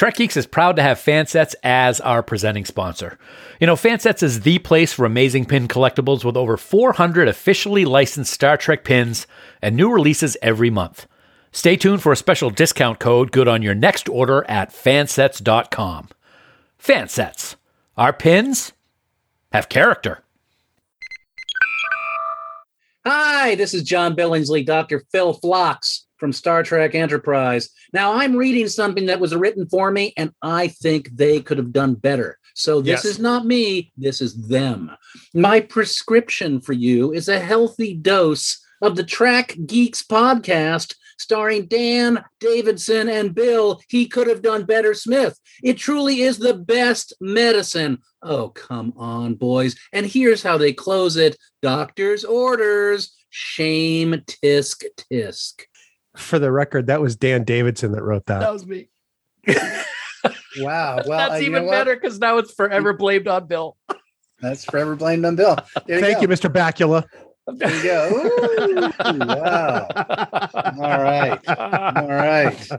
Trek Geeks is proud to have Fansets as our presenting sponsor. You know, Fansets is the place for amazing pin collectibles with over 400 officially licensed Star Trek pins and new releases every month. Stay tuned for a special discount code good on your next order at fansets.com. Fansets. Our pins have character. Hi, this is John Billingsley, Dr. Phil Phlox from Star Trek Enterprise. Now, I'm reading something that was written for me, and I think they could have done better. So, this Yes. is not me, this is them. My prescription for you is a healthy dose of the Trek Geeks podcast starring Dan Davidson and Bill. He could have done better, Smith. It truly is the best medicine. Oh, come on, boys. And here's how they close it doctor's orders. Shame, tisk, tisk. For the record, that was Dan Davidson that wrote that. That was me. Wow. Well, uh, That's you even know better because now it's forever blamed on Bill. That's forever blamed on Bill. There Thank go. you, Mr. Bakula. There you go. Ooh, wow. All right. All right.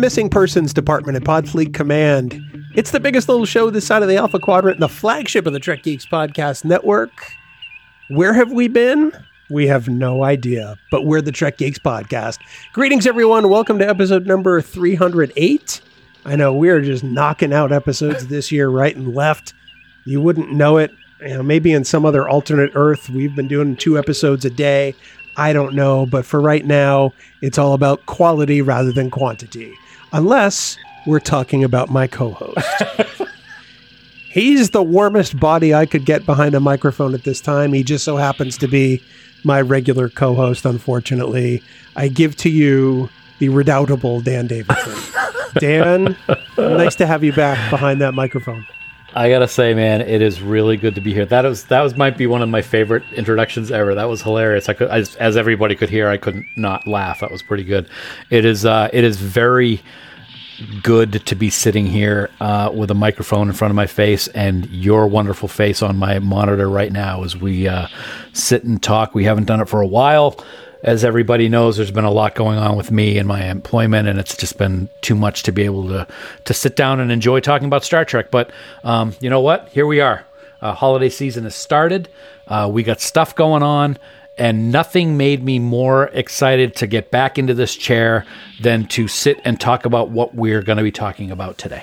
Missing Persons Department at Podfleet Command, it's the biggest little show this side of the Alpha Quadrant, the flagship of the Trek Geeks Podcast Network. Where have we been? We have no idea, but we're the Trek Geeks Podcast. Greetings, everyone. Welcome to episode number 308. I know we're just knocking out episodes this year, right and left. You wouldn't know it. You know, maybe in some other alternate Earth, we've been doing two episodes a day. I don't know, but for right now, it's all about quality rather than quantity. Unless we're talking about my co host. He's the warmest body I could get behind a microphone at this time. He just so happens to be my regular co host, unfortunately. I give to you the redoubtable Dan Davidson. Dan, nice to have you back behind that microphone. I gotta say, man, it is really good to be here. That was that was might be one of my favorite introductions ever. That was hilarious. I could, as, as everybody could hear, I couldn't not laugh. That was pretty good. It is uh, it is very good to be sitting here uh, with a microphone in front of my face and your wonderful face on my monitor right now as we uh, sit and talk. We haven't done it for a while. As everybody knows, there's been a lot going on with me and my employment, and it's just been too much to be able to to sit down and enjoy talking about Star Trek. But um, you know what? Here we are. Uh, holiday season has started. Uh, we got stuff going on, and nothing made me more excited to get back into this chair than to sit and talk about what we're going to be talking about today.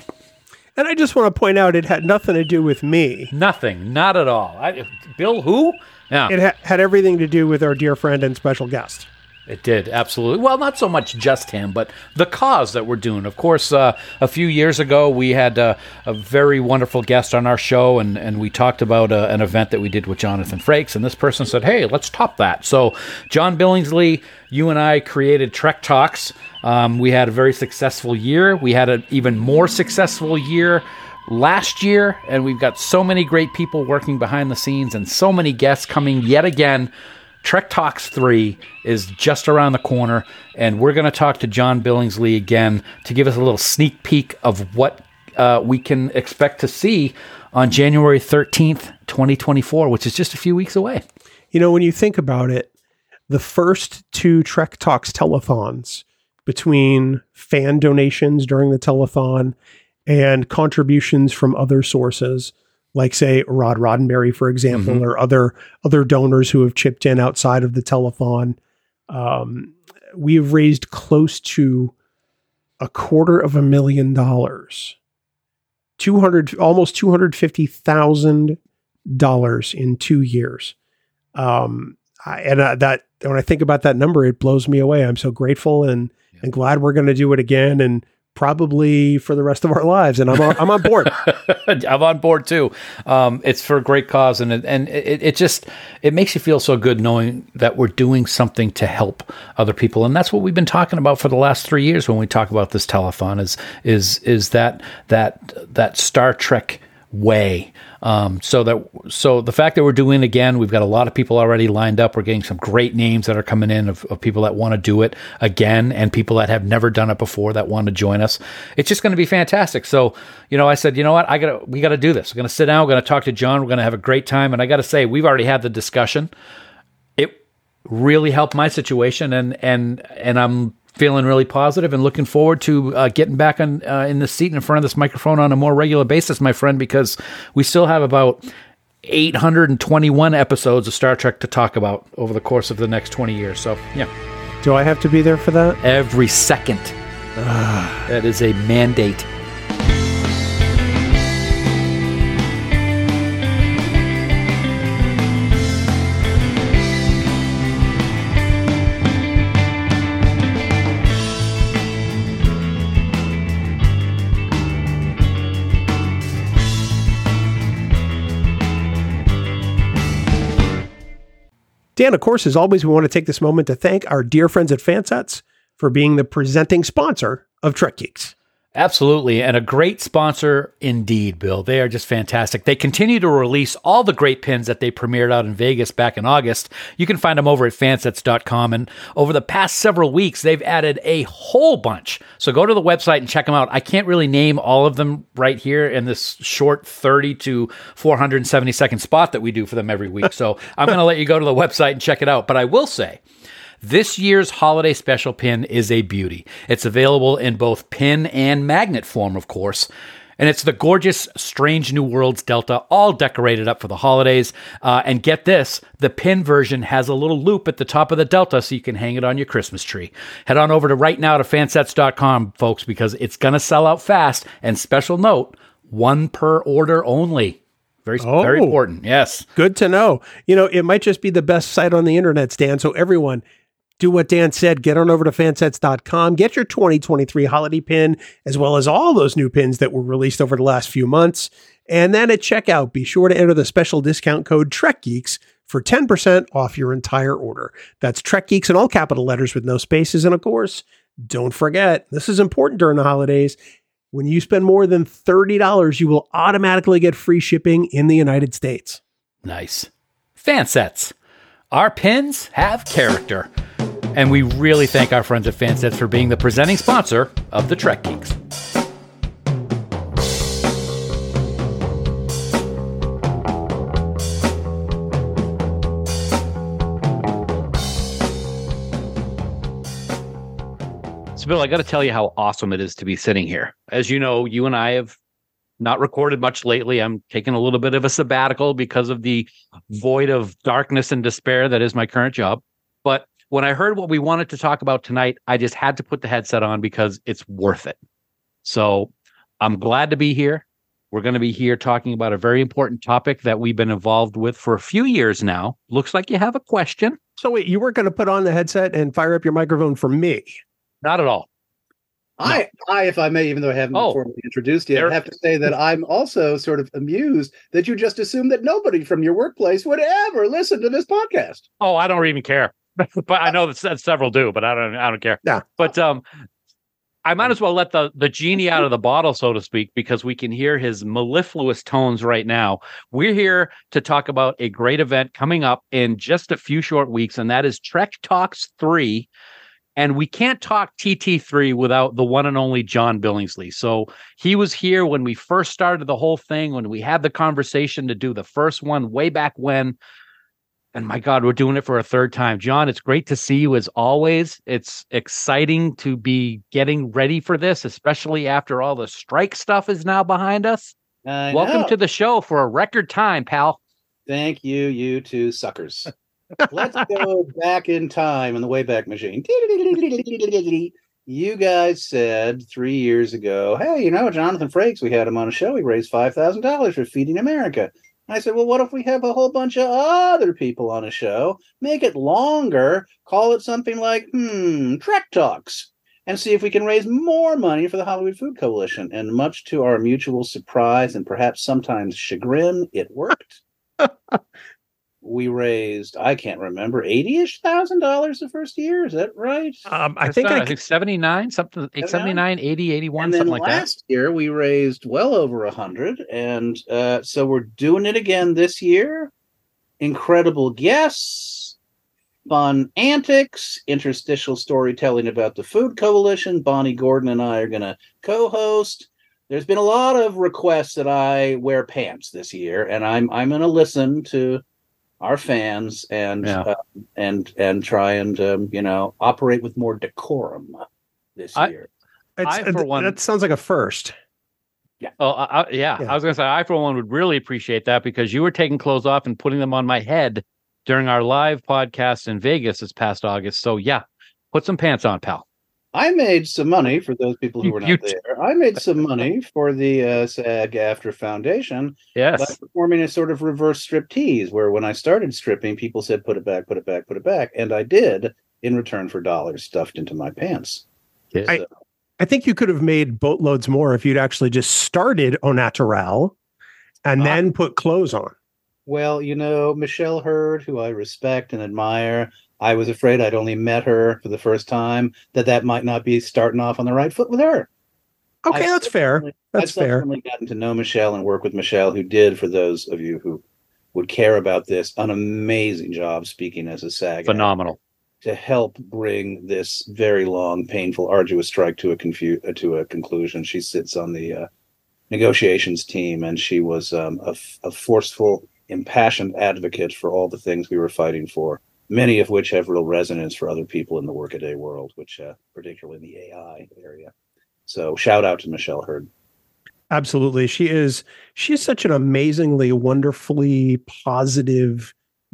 And I just want to point out it had nothing to do with me. Nothing, not at all. I, Bill, who? Yeah, It ha- had everything to do with our dear friend and special guest. It did absolutely. Well, not so much just him, but the cause that we're doing. Of course, uh, a few years ago, we had uh, a very wonderful guest on our show, and, and we talked about uh, an event that we did with Jonathan Frakes. And this person said, "Hey, let's top that." So, John Billingsley, you and I created Trek Talks. Um, we had a very successful year. We had an even more successful year last year, and we've got so many great people working behind the scenes, and so many guests coming yet again. Trek Talks 3 is just around the corner, and we're going to talk to John Billingsley again to give us a little sneak peek of what uh, we can expect to see on January 13th, 2024, which is just a few weeks away. You know, when you think about it, the first two Trek Talks telethons between fan donations during the telethon and contributions from other sources, like say Rod Roddenberry, for example, or other other donors who have chipped in outside of the telethon, um, we have raised close to a quarter of a million dollars. 200 almost $250,000 in 2 years. Um I, and uh, that when I think about that number, it blows me away. I'm so grateful and and glad we're going to do it again and probably for the rest of our lives. And I'm on, I'm on board. I'm on board too. Um, it's for a great cause, and it, and it, it just it makes you feel so good knowing that we're doing something to help other people, and that's what we've been talking about for the last three years when we talk about this telethon. Is is is that that that Star Trek way. Um, so that so the fact that we're doing it again, we've got a lot of people already lined up. We're getting some great names that are coming in of, of people that want to do it again, and people that have never done it before that want to join us. It's just going to be fantastic. So you know, I said, you know what, I got we got to do this. We're going to sit down. We're going to talk to John. We're going to have a great time. And I got to say, we've already had the discussion. It really helped my situation, and and and I'm feeling really positive and looking forward to uh, getting back on uh, in the seat in front of this microphone on a more regular basis, my friend, because we still have about 821 episodes of Star Trek to talk about over the course of the next 20 years. So, yeah. Do I have to be there for that? Every second. that is a mandate. Dan, of course, as always, we want to take this moment to thank our dear friends at Fansets for being the presenting sponsor of Trek Geeks. Absolutely. And a great sponsor indeed, Bill. They are just fantastic. They continue to release all the great pins that they premiered out in Vegas back in August. You can find them over at fansets.com. And over the past several weeks, they've added a whole bunch. So go to the website and check them out. I can't really name all of them right here in this short 30 to 470 second spot that we do for them every week. So I'm going to let you go to the website and check it out. But I will say, this year's holiday special pin is a beauty. It's available in both pin and magnet form, of course. And it's the gorgeous Strange New Worlds Delta, all decorated up for the holidays. Uh, and get this the pin version has a little loop at the top of the Delta so you can hang it on your Christmas tree. Head on over to right now to fansets.com, folks, because it's going to sell out fast. And special note one per order only. Very, Oh. very important. Yes. Good to know. You know, it might just be the best site on the internet, Stan. So everyone, do what Dan said. Get on over to fansets.com. Get your 2023 holiday pin, as well as all those new pins that were released over the last few months. And then at checkout, be sure to enter the special discount code TrekGeeks for 10% off your entire order. That's TrekGeeks in all capital letters with no spaces. And of course, don't forget, this is important during the holidays. When you spend more than $30, you will automatically get free shipping in the United States. Nice. Fansets. Our pins have character. And we really thank our friends at Fansets for being the presenting sponsor of the Trek Geeks. So, Bill, I got to tell you how awesome it is to be sitting here. As you know, you and I have not recorded much lately. I'm taking a little bit of a sabbatical because of the void of darkness and despair that is my current job. But when I heard what we wanted to talk about tonight, I just had to put the headset on because it's worth it. So I'm glad to be here. We're going to be here talking about a very important topic that we've been involved with for a few years now. Looks like you have a question. So wait, you weren't going to put on the headset and fire up your microphone for me? Not at all. I, I, if I may, even though I haven't Oh. been formally introduced yet, There- I have to say that I'm also sort of amused that you just assumed that nobody from your workplace would ever listen to this podcast. Oh, I don't even care. but I know that several do, but I don't. I don't care. Yeah. But um, I might as well let the the genie out of the bottle, so to speak, because we can hear his mellifluous tones right now. We're here to talk about a great event coming up in just a few short weeks, and that is Trek Talks Three. And we can't talk TT3 without the one and only John Billingsley. So he was here when we first started the whole thing, when we had the conversation to do the first one way back when. And my God, we're doing it for a third time. John, it's great to see you as always. It's exciting to be getting ready for this, especially after all the strike stuff is now behind us. I Welcome know. to the show for a record time, pal. Thank you, you two suckers. Let's go back in time in the Wayback Machine. You guys said three years ago, hey, you know, Jonathan Frakes, we had him on a show. He raised $5,000 for Feeding America. I said, well, what if we have a whole bunch of other people on a show, make it longer, call it something like, hmm, Trek Talks, and see if we can raise more money for the Hollywood Food Coalition. And much to our mutual surprise and perhaps sometimes chagrin, it worked. we raised, I can't remember, 80 ish thousand dollars the first year. Is that right? Um, I That's think not- I, I think 79, something, 79, 80, 81, and then something like that. last year we raised well over a hundred, and uh, so we're doing it again this year. Incredible guests, fun antics, interstitial storytelling about the Food Coalition. Bonnie Gordon and I are going to co-host. There's been a lot of requests that I wear pants this year, and I'm I'm going to listen to our fans and Yeah. uh, and and try and um, you know operate with more decorum this I- year. it's, I, for one- that sounds like a first. Yeah. Oh, I, I, yeah. Yeah. I was going to say, I, for one, would really appreciate that because you were taking clothes off and putting them on my head during our live podcast in Vegas this past August. So, yeah, put some pants on, pal. I made some money for those people who You- were you not there. I made some money for the uh, SAG AFTRA Foundation by performing a sort of reverse strip tease, where when I started stripping, people said, "Put it back, put it back, put it back," and I did in return for dollars stuffed into my pants. I- I think you could have made boatloads more if you'd actually just started au naturel and Ah. then put clothes on. Well, you know, Michelle Hurd, who I respect and admire, I was afraid I'd only met her for the first time, that that might not be starting off on the right foot with her. Okay, I've that's fair. That's I've fair. subsequently gotten to know Michelle and work with Michelle, who did, for those of you who would care about this, an amazing job speaking as a SAG Phenomenal. to help bring this very long, painful, arduous strike to a confu- uh, to a conclusion. She sits on the uh, negotiations team, and she was um, a, f- a forceful, impassioned advocate for all the things we were fighting for. Many of which have real resonance for other people in the workaday world, which uh, particularly in the AI area. So, shout out to Michelle Hurd. Absolutely. She is she is such an amazingly wonderfully positive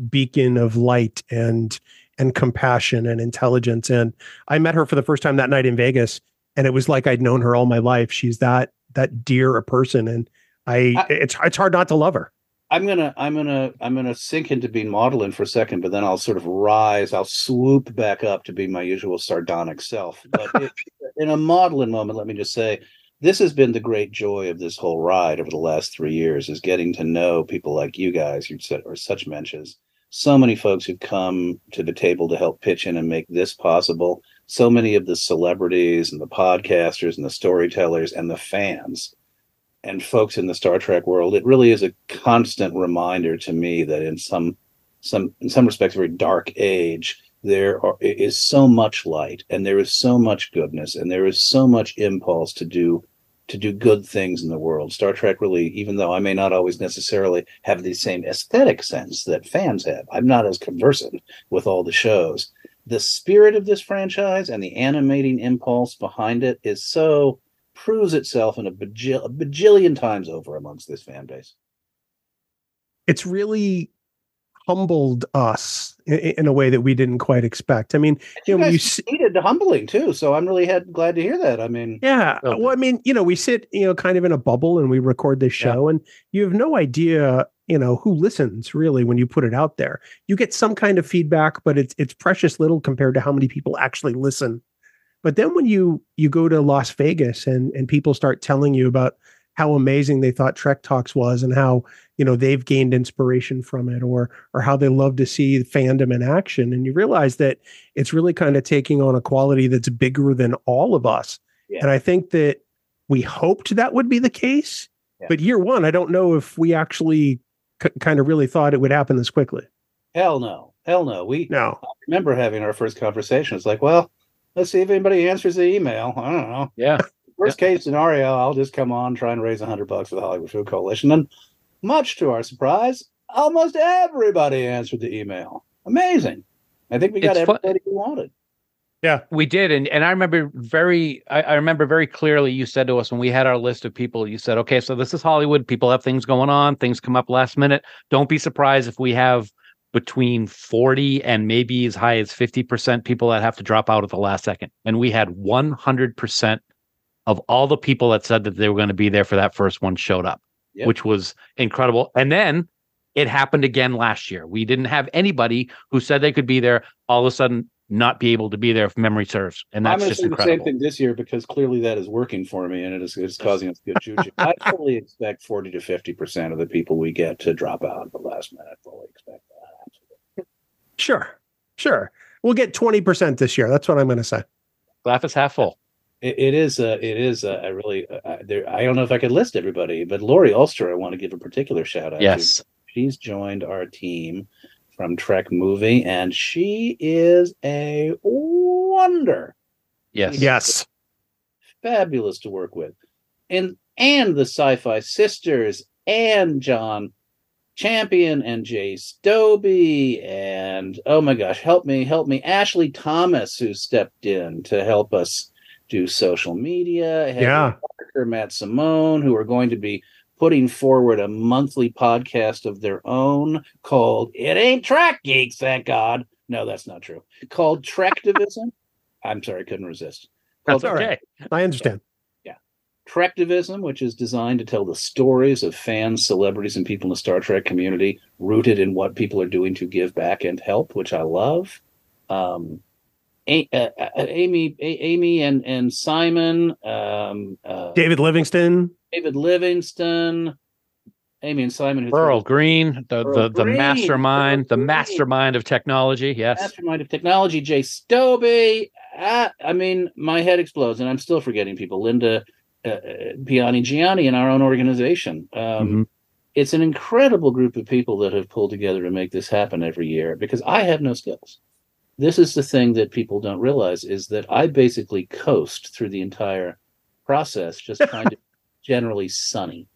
beacon of light and and compassion and intelligence and I met her for the first time that night in Vegas and it was like I'd known her all my life. She's that that dear a person and I, I- it's it's hard not to love her. I'm gonna I'm gonna I'm gonna sink into being maudlin for a second, but then I'll sort of rise. I'll swoop back up to be my usual sardonic self. But in a maudlin moment, let me just say this has been the great joy of this whole ride over the last three years is getting to know people like you guys who said are such mentions. So many folks who've come to the table to help pitch in and make this possible. So many of the celebrities and the podcasters and the storytellers and the fans and folks in the Star Trek world, it really is a constant reminder to me that in some some in some respects very dark age, there are, is so much light and there is so much goodness and there is so much impulse to do to do good things in the world. Star Trek really, even though I may not always necessarily have the same aesthetic sense that fans have, I'm not as conversant with all the shows. The spirit of this franchise and the animating impulse behind it is so proves itself in a, bajil- a bajillion times over amongst this fan base. It's really humbled us in, in a way that we didn't quite expect. I mean, you You know, you guys see, needed humbling too, so I'm really had, glad to hear that. I mean, Yeah. Okay. Well, I mean, you know, we sit, you know, kind of in a bubble and we record this Yeah. show, and you have no idea, you know, who listens really when you put it out there. You get some kind of feedback, but it's it's precious little compared to how many people actually listen. But then when you you go to Las Vegas and and people start telling you about how amazing they thought Trek Talks was and how you know they've gained inspiration from it or or how they love to see fandom in action and you realize that it's really kind of taking on a quality that's bigger than all of us Yeah. and i think that we hoped that would be the case Yeah. but year one i don't know if we actually c- kind of really thought it would happen this quickly hell no, hell no. We no I remember having our first conversation. It's like, well, let's see if anybody answers the email. I don't know. Yeah. Worst case scenario, I'll just come on, try and raise a hundred bucks for the Hollywood Food Coalition, and much to our surprise, almost everybody answered the email. Amazing. I think we got It's fu- everybody we wanted. Yeah, we did, and and I remember very, I, I remember very clearly. You said to us when we had our list of people, you said, "Okay, so this is Hollywood. People have things going on. Things come up last minute. Don't be surprised if we have between forty and maybe as high as fifty percent people that have to drop out at the last second. And we had one hundred percent of all the people that said that they were going to be there for that first one showed up, Yep. which was incredible. And then It happened again last year. We didn't have anybody who said they could be there all of a sudden not be able to be there if memory serves. And I'm that's just say the incredible. same thing this year because clearly that is working for me and it is it's causing us good juju. I fully expect 40 to 50 percent of the people we get to drop out at the last minute. I fully expect that. Absolutely. Sure. Sure. We'll get 20% this year. That's what I'm going to say. Glass is half full. It, it is. Uh, it is. Uh, I really. Uh, there, I don't know if I could list everybody, but Laurie Ulster, I want to give a particular shout out. to. Yes. she's joined our team from Trek Movie, and she is a wonder. Yes. Yes. fabulous to work with. And and the sci-fi sisters and John Champion and Jay Stobie and oh my gosh, help me, help me, Ashley Thomas, who stepped in to help us do social media. Yeah. Parker, Matt Simone, who are going to be putting forward a monthly podcast of their own called It Ain't Trek Geeks, thank God. No, that's not true. Called Trektivism. I'm sorry, couldn't resist. That's all okay. I understand. Trektivism, which is designed to tell the stories of fans, celebrities, and people in the Star Trek community, rooted in what people are doing to give back and help, which I love. Um, A- uh, uh, Amy, A- Amy, and and Simon, um, uh, David Livingston. David Livingston, Amy and Simon, Earl Green, the Earl the, the Green, mastermind, the Earl Green. mastermind of technology. Yes. mastermind of technology, Jay Stobie. Ah, I mean, my head explodes, and I'm still forgetting people. Linda uh, uh, Piani Gianni in our own organization. Um, Mhm. It's an incredible group of people that have pulled together to make this happen every year because I have no skills. This is the thing that people don't realize is that I basically coast through the entire process, just trying to generally sunny.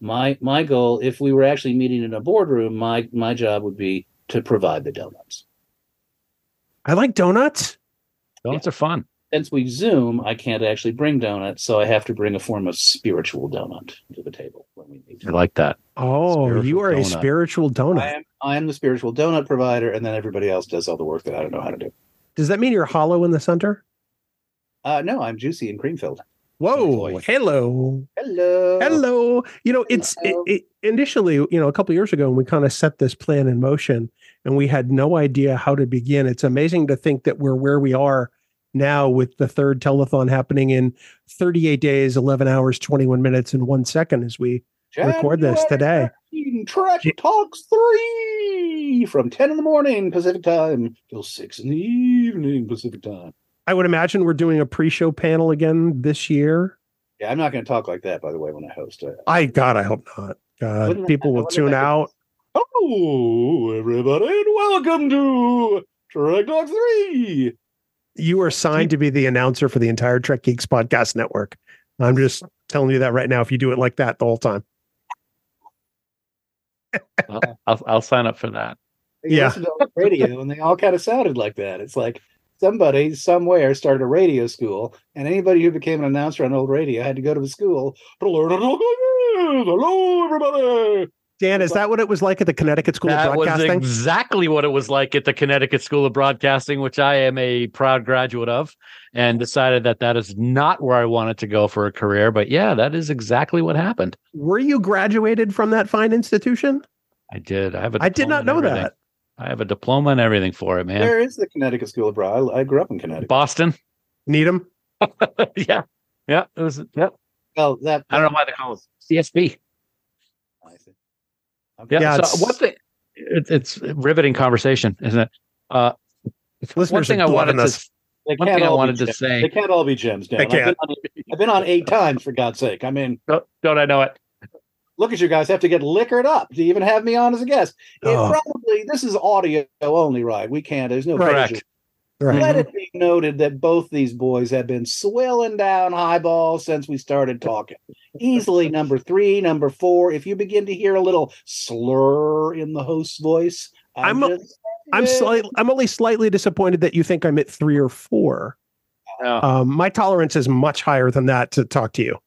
My my goal, if we were actually meeting in a boardroom, my my job would be to provide the donuts. I like donuts. Donuts are fun. Since we Zoom, I can't actually bring donuts, so I have to bring a form of spiritual donut to the table when we meet. I like that. Oh, Spiritual you are a spiritual donut. I am I am the spiritual donut provider, and then everybody else does all the work that I don't know how to do. Does that mean you're hollow in the center? Uh, no, I'm juicy and cream filled. Whoa. Hello. Hello. Hello. You know, it's it, it, initially, you know, a couple years ago, when we kind of set this plan in motion and we had no idea how to begin. It's amazing to think that we're where we are now with the third telethon happening in 38 days, 11 hours, 21 minutes, and one second as we record this today. January 13, Trek Talks 3 from 10 in the morning Pacific time till 6 in the evening Pacific time. I would imagine we're doing a pre-show panel again this year. Yeah, I'm not going to talk like that, by the way, when I host it. I God, I hope not. God, Wouldn't people I will tune out. Hello, everybody, and welcome to Trek Talks 3. You are signed to be the announcer for the entire Trek Geeks podcast network. I'm just telling you that right now. If you do it like that the whole time, I'll, I'll I'll sign up for that. You Yeah. listen to all the radio, and they all kind of sounded like that. It's like somebody somewhere started a radio school, and anybody who became an announcer on old radio had to go to the school to learn to talk like. Hello, everybody. Dan, is that what it was like at the Connecticut School That of Broadcasting? was exactly what it was like at the Connecticut School of Broadcasting, which I am a proud graduate of, and decided that that is not where I wanted to go for a career. But yeah, that is exactly what happened. Were you graduated from that fine institution? I did. I have a. I did not know that. I have a diploma and everything for it, man. Where is the Connecticut School of Broad? I, I grew up in Connecticut. Boston. Needham. yeah, yeah. It was. Yeah. Well, that I don't know why they call it CSB. I. Yeah. Yeah, so it's- one thing, it, it's riveting conversation, isn't it? Uh, one Listeners thing I wanted loving to. us. One thing I wanted to say. They can't all be gems, Dan. They I've been, can't. on, I've been on eight times, for God's sake. I mean, Don't, don't I know it? look at you guys have to get liquored up to even have me on as a guest. It Oh. probably this is audio only, right? We can't. There's no Right. visual. Right. Let it be noted that both these boys have been swilling down highballs since we started talking. Easily number three, number four. If you begin to hear a little slur in the host's voice, I'm, I'm- just I'm slightly. I'm only slightly disappointed that you think I'm at three or four. No. Um, my tolerance is much higher than that to talk to you.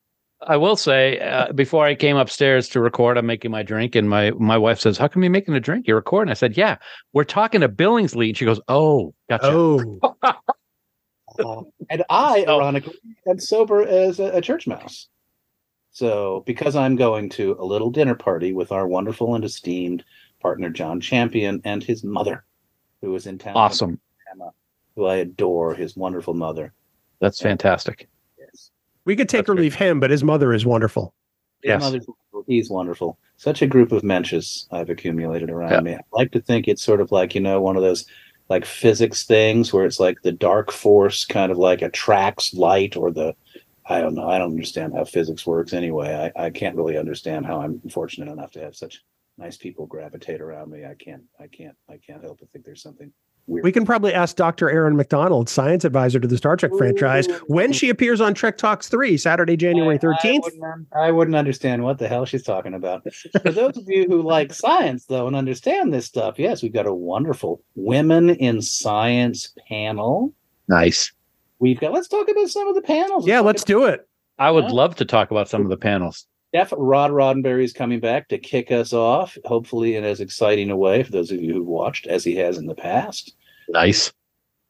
I will say, uh, before I came upstairs to record, I'm making my drink, and my my wife says, "How come you're making a drink? You're recording." I said, "Yeah, we're talking to Billingsley." And she goes, "Oh, gotcha." Oh, Uh, and I, So- ironically, am sober as a, a church mouse. So, because I'm going to a little dinner party with our wonderful and esteemed partner John Champion and his mother, who is in town, Awesome. Alabama, who I adore, his wonderful mother. That's fantastic. Yes. We could take That's or great. leave him, but his mother is wonderful. His Yes. mother's wonderful. He's wonderful. Such a group of mensches I've accumulated around Yeah. me. I like to think it's sort of like, you know, one of those like physics things where it's like the dark force kind of like attracts light or the I don't know. I don't understand how physics works anyway. I, I can't really understand how I'm fortunate enough to have such nice people gravitate around me. I can't I can't I can't help but think there's something weird. We can probably ask Dr. Erin Macdonald, science advisor to the Star Trek franchise, when she appears on Trek Talks 3, Saturday, January I- I 13th. wouldn't, I wouldn't understand what the hell she's talking about. For those of you who like science, though, and understand this stuff, yes, we've got a wonderful women in science panel. Nice. We've got. Let's talk about some of the panels. Yeah, let's about- do it. I would Yeah. love to talk about some of the panels. Def Rod Roddenberry is coming back to kick us off, hopefully in as exciting a way for those of you who've watched as he has in the past. Nice.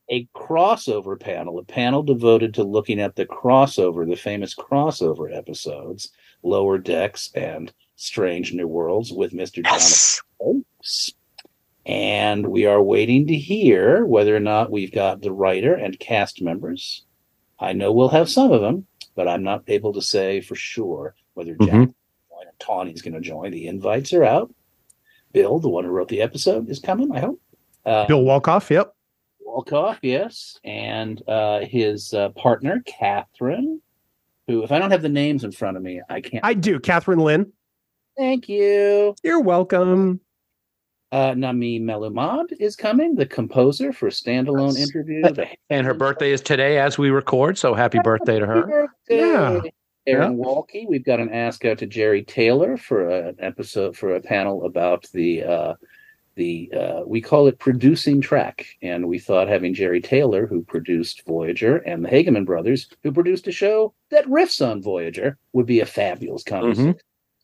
a crossover panel, a panel devoted to looking at the crossover, the famous crossover episodes, Lower Decks and Strange New Worlds with Mr. Yes. Jonathan. And we are waiting to hear whether or not we've got the writer and cast members. I know we'll have some of them, but I'm not able to say for sure whether Jack Mhm. and Tawny's going to join. The invites are out. Bill, the one who wrote the episode, is coming, I hope. Uh, Bill Wolkoff, yep. Wolkoff, yes, and uh, his uh, partner Catherine, who, if I don't have the names in front of me, I can't. I do. Kathryn Lyn, Thank you. you're welcome. Uh, Nami Melumad is coming, the composer for a standalone Yes. interview. And her birthday is today as we record, so happy birthday to her. birthday. Yeah. Aaron Waltke, we've got an ask out to Jeri Taylor for an episode for a panel about the uh, the uh, we call it producing track, and we thought having Jeri Taylor, who produced Voyager, and the Hageman brothers, who produced a show that riffs on Voyager, would be a fabulous conversation.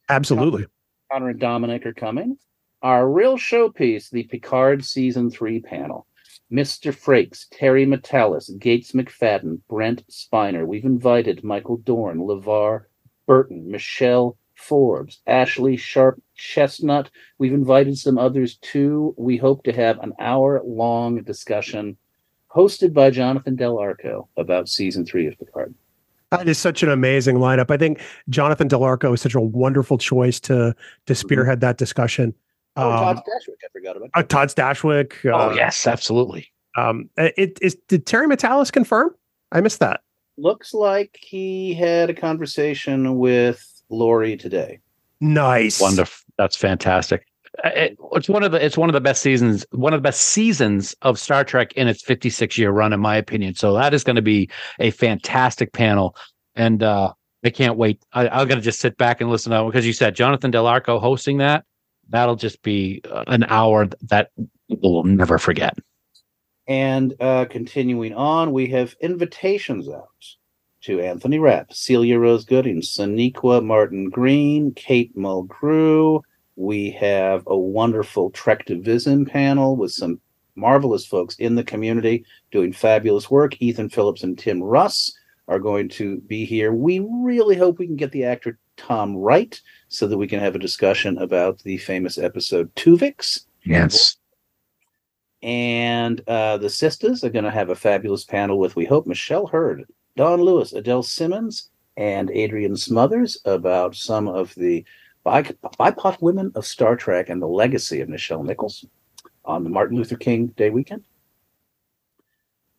Absolutely. Connor and Dominic are coming. Our real showpiece, the Picard season three panel. Mr. Frakes, Terry Matalas, Gates McFadden, Brent Spiner. We've invited Michael Dorn, LeVar Burton, Michelle Forbes, Ashlei Sharpe Chestnut. We've invited some others too. We hope to have an hour long discussion hosted by Jonathan Del Arco about season three of Picard. That is such an amazing lineup. I think Jonathan Del Arco is such a wonderful choice to to spearhead that discussion. Oh, Um, Todd Stashwick, I forgot about. uh, Todd Stashwick. Oh uh, yes, absolutely. Um, it is. Did Terry Matalas confirm? I missed that. looks like he had a conversation with Laurie today. Nice. Wonderful. That's fantastic. Uh, It, it's one of the it's one of the best seasons, one of the best seasons of Star Trek in its 56 year run, in my opinion. So that is going to be a fantastic panel, and uh, I can't wait. I, I'm going to just sit back and listen to because you said Jonathan Del Arco hosting that. That'll just be uh, an hour that we'll never forget. And uh, continuing on, we have invitations out to Anthony Rapp, Celia Rose Gooding, Sonequa Martin Green, Kate Mulgrew. We have a wonderful Trek Division panel with some marvelous folks in the community doing fabulous work. Ethan Phillips and Tim Russ are going to be here. We really hope we can get the actor Tom Wright so that we can have a discussion about the famous episode Tuvix. Yes. And uh, the sisters are going to have a fabulous panel with, we hope, Michelle Hurd, Dawnn Lewis, Adele Simmons, and Adrian Smothers about some of the bi- BIPOC women of Star Trek and the legacy of Nichelle Nichols on the Martin Luther King Day weekend.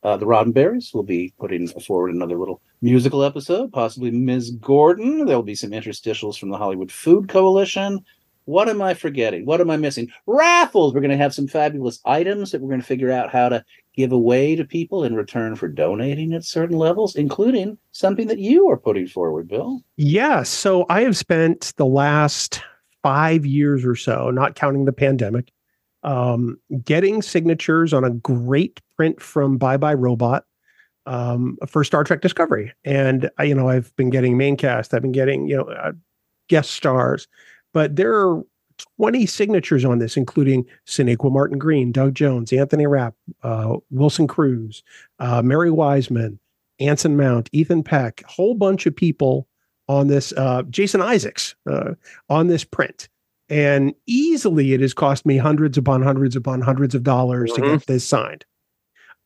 Uh, the Roddenberries will be putting forward another little musical episode, possibly Ms. Gordon. There will be some interstitials from the Hollywood Food Coalition. What am I forgetting? What am I missing? Raffles. We're going to have some fabulous items that we're going to figure out how to give away to people in return for donating at certain levels, including something that you are putting forward, Bill. Yeah. So I have spent the last five years or so, not counting the pandemic, um, getting signatures on a great print from Bye Bye Robot um, for Star Trek Discovery. And, I, you know, I've been getting main cast, I've been getting, you know, uh, guest stars, but there are 20 signatures on this, including Sonequa Martin Green, Doug Jones, Anthony Rapp, uh, Wilson Cruz, uh, Mary Wiseman, Anson Mount, Ethan Peck, a whole bunch of people on this, uh, Jason Isaacs, uh, on this print. And easily it has cost me hundreds upon hundreds upon hundreds of dollars to get this signed.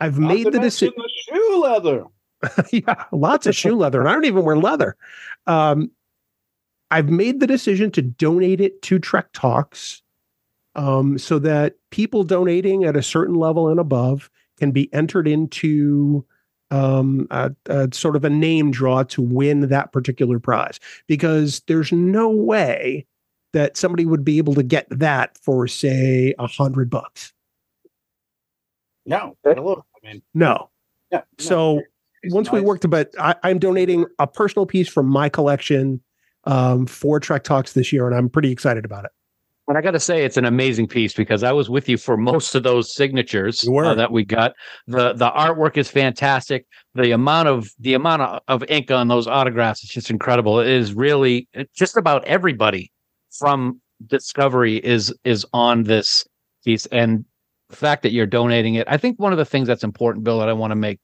I've Not made the decision. the shoe leather. yeah, lots of shoe leather, and I don't even wear leather. Um, I've made the decision to donate it to Trek Talks, um, so that people donating at a certain level and above can be entered into um, a, a sort of a name draw to win that particular prize. Because there's no way that somebody would be able to get that for say a hundred bucks. No, hello. I mean, No, yeah. no. so It's once we nice. worked, but I, I'm donating a personal piece from my collection um, for Trek Talks this year, and I'm pretty excited about it. And I got to say, it's an amazing piece because I was with you for most of those signatures uh, that we got. the The artwork is fantastic. The amount of the amount of, of ink on those autographs is just incredible. It is really just about everybody from Discovery is is on this piece, and the fact that you're donating it. I think one of the things that's important, Bill, that I want to make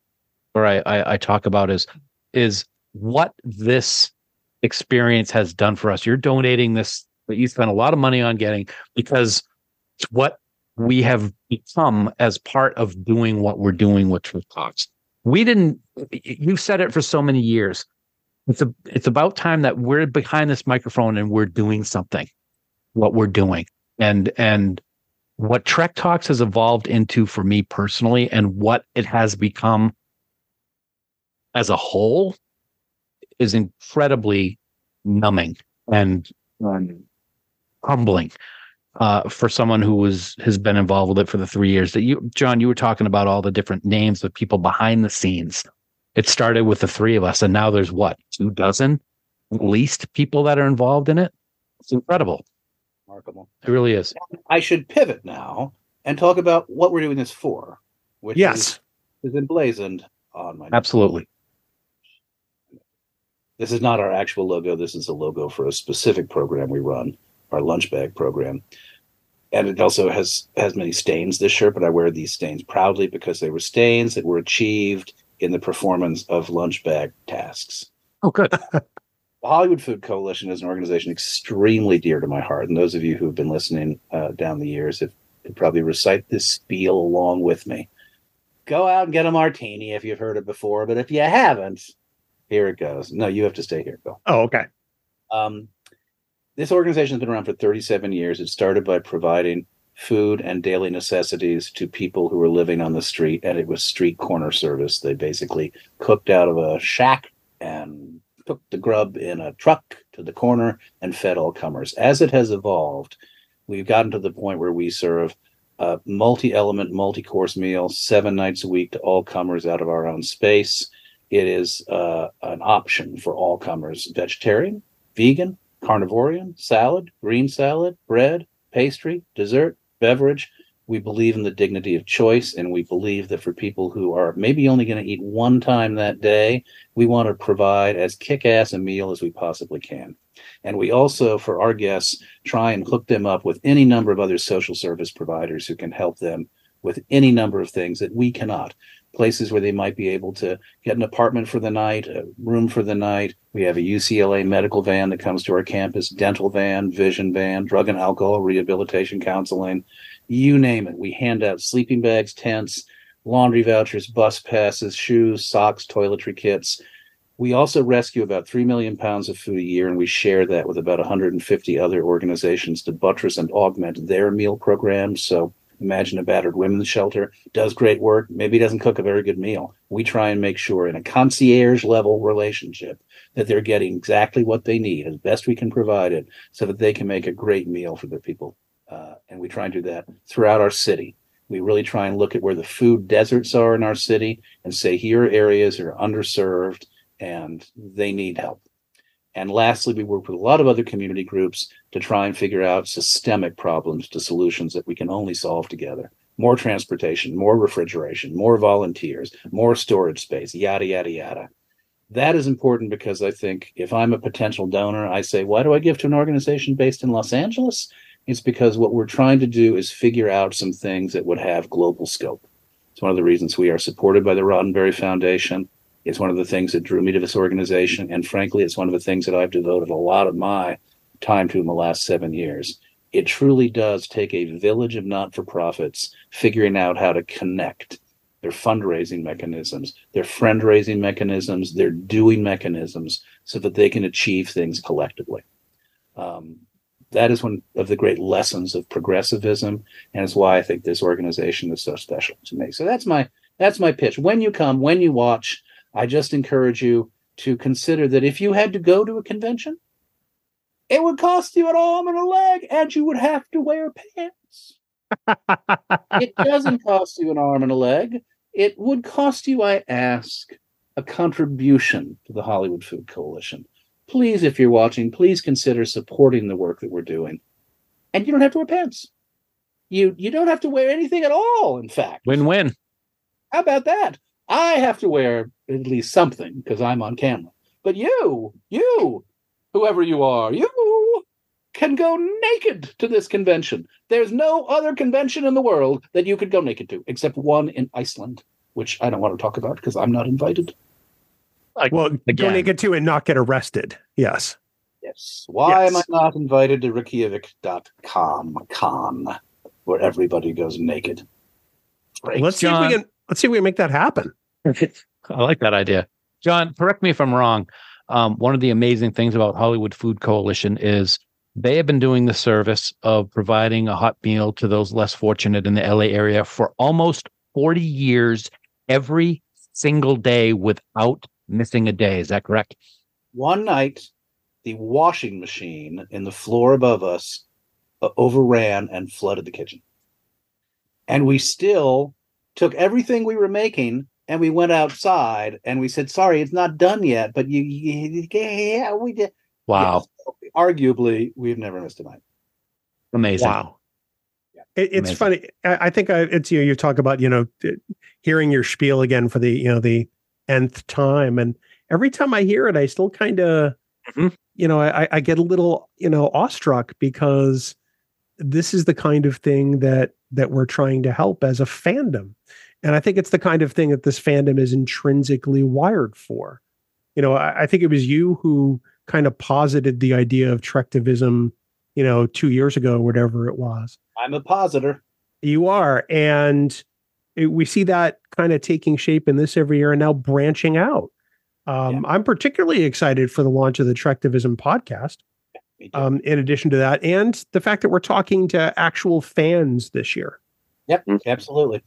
or I, I I talk about is is what this experience has done for us. You're donating this that you spent a lot of money on getting because it's what we have become as part of doing what we're doing with Truth Talks. We didn't. You've said it for so many years. It's a. It's about time that we're behind this microphone and we're doing something. What we're doing and and what Trek Talks has evolved into for me personally, and what it has become as a whole, is incredibly numbing and um, humbling uh, for someone who was has been involved with it for the three years that you, John, you were talking about all the different names of people behind the scenes. It started with the three of us, and now there's what two dozen at least people that are involved in it. It's incredible. Remarkable. It really is. I should pivot now and talk about what we're doing this for, which Yes, is, is emblazoned on my. Absolutely. This is not our actual logo. This is a logo for a specific program we run, our lunch bag program. And it also has has many stains. This shirt, but I wear these stains proudly because they were stains that were achieved in the performance of lunch bag tasks. Oh, good. Hollywood Food Coalition is an organization extremely dear to my heart, and those of you who have been listening uh, down the years have could probably recite this spiel along with me. Go out and get a martini if you've heard it before, but if you haven't, here it goes. No, you have to stay here, Bill. Oh, okay. Um, this organization has been around for 37 years. It started by providing food and daily necessities to people who were living on the street, and it was street corner service. They basically cooked out of a shack and took the grub in a truck to the corner and fed all comers. As it has evolved, we've gotten to the point where we serve a multi-element, multi-course meal seven nights a week to all comers out of our own space. It is uh, an option for all comers: vegetarian, vegan, carnivorian, salad, green salad, bread, pastry, dessert, beverage. We believe in the dignity of choice, and we believe that for people who are maybe only going to eat one time that day, we want to provide as kick ass a meal as we possibly can. And we also, for our guests, try and hook them up with any number of other social service providers who can help them with any number of things that we cannot. Places where they might be able to get an apartment for the night, a room for the night. We have a UCLA medical van that comes to our campus, dental van, vision van, drug and alcohol rehabilitation counseling, you name it. We hand out sleeping bags, tents, laundry vouchers, bus passes, shoes, socks, toiletry kits. We also rescue about 3 million pounds of food a year, and we share that with about 150 other organizations to buttress and augment their meal programs. So imagine a battered women's shelter does great work, maybe doesn't cook a very good meal. We try and make sure in a concierge level relationship that they're getting exactly what they need as best we can provide it so that they can make a great meal for their people. Uh, and we try and do that throughout our city. We really try and look at where the food deserts are in our city and say, here are areas that are underserved and they need help. And lastly, we work with a lot of other community groups to try and figure out systemic problems to solutions that we can only solve together. More transportation, more refrigeration, more volunteers, more storage space, yada, yada, yada. That is important because I think if I'm a potential donor, I say, why do I give to an organization based in Los Angeles? It's because what we're trying to do is figure out some things that would have global scope. It's one of the reasons we are supported by the Roddenberry Foundation. It's one of the things that drew me to this organization. And frankly, it's one of the things that I've devoted a lot of my time to in the last seven years. It truly does take a village of not for profits figuring out how to connect their fundraising mechanisms, their friend raising mechanisms, their doing mechanisms so that they can achieve things collectively. Um, that is one of the great lessons of progressivism, and it's why I think this organization is so special to me. So that's my that's my pitch. When you come, when you watch, I just encourage you to consider that if you had to go to a convention, it would cost you an arm and a leg, and you would have to wear pants. it doesn't cost you an arm and a leg. It would cost you, I ask, a contribution to the Hollywood Food Coalition. Please, if you're watching, please consider supporting the work that we're doing. And you don't have to wear pants. You you don't have to wear anything at all, in fact. Win-win. How about that? I have to wear at least something because I'm on camera. But you, you, whoever you are, you can go naked to this convention. There's no other convention in the world that you could go naked to, except one in Iceland, which I don't want to talk about because I'm not invited. Like, Well, go Again. naked too and not get arrested. Yes. Yes. Why am I not invited to Reykjavik.com con, where everybody goes naked? Great. Let's see if we can let's see if we can make that happen. I like that idea. John, correct me if I'm wrong. Um, one of the amazing things about Hollywood Food Coalition is they have been doing the service of providing a hot meal to those less fortunate in the LA area for almost 40 years, every single day without missing a day. Is that correct? One night, the washing machine in the floor above us uh, overran and flooded the kitchen. And we still took everything we were making and we went outside and we said, "Sorry, it's not done yet." But you, you yeah, we did. Wow. Yes. Arguably, we've never missed a night. Amazing. Wow. It, it's Amazing. funny. I, I think I, it's you. Know, you talk about you know hearing your spiel again for the you know the nth time, and every time I hear it, I still kind of Mhm. you know I, I get a little you know awestruck because this is the kind of thing that that we're trying to help as a fandom, and I think it's the kind of thing that this fandom is intrinsically wired for. You know, I, I think it was you who kind of posited the idea of Trektivism, you know, two years ago, whatever it was. I'm a positor. You are. And it, we see that kind of taking shape in this every year and now branching out. Um, I'm particularly excited for the launch of the Trektivism podcast, Me um, in addition to that, and the fact that we're talking to actual fans this year. Yep, absolutely,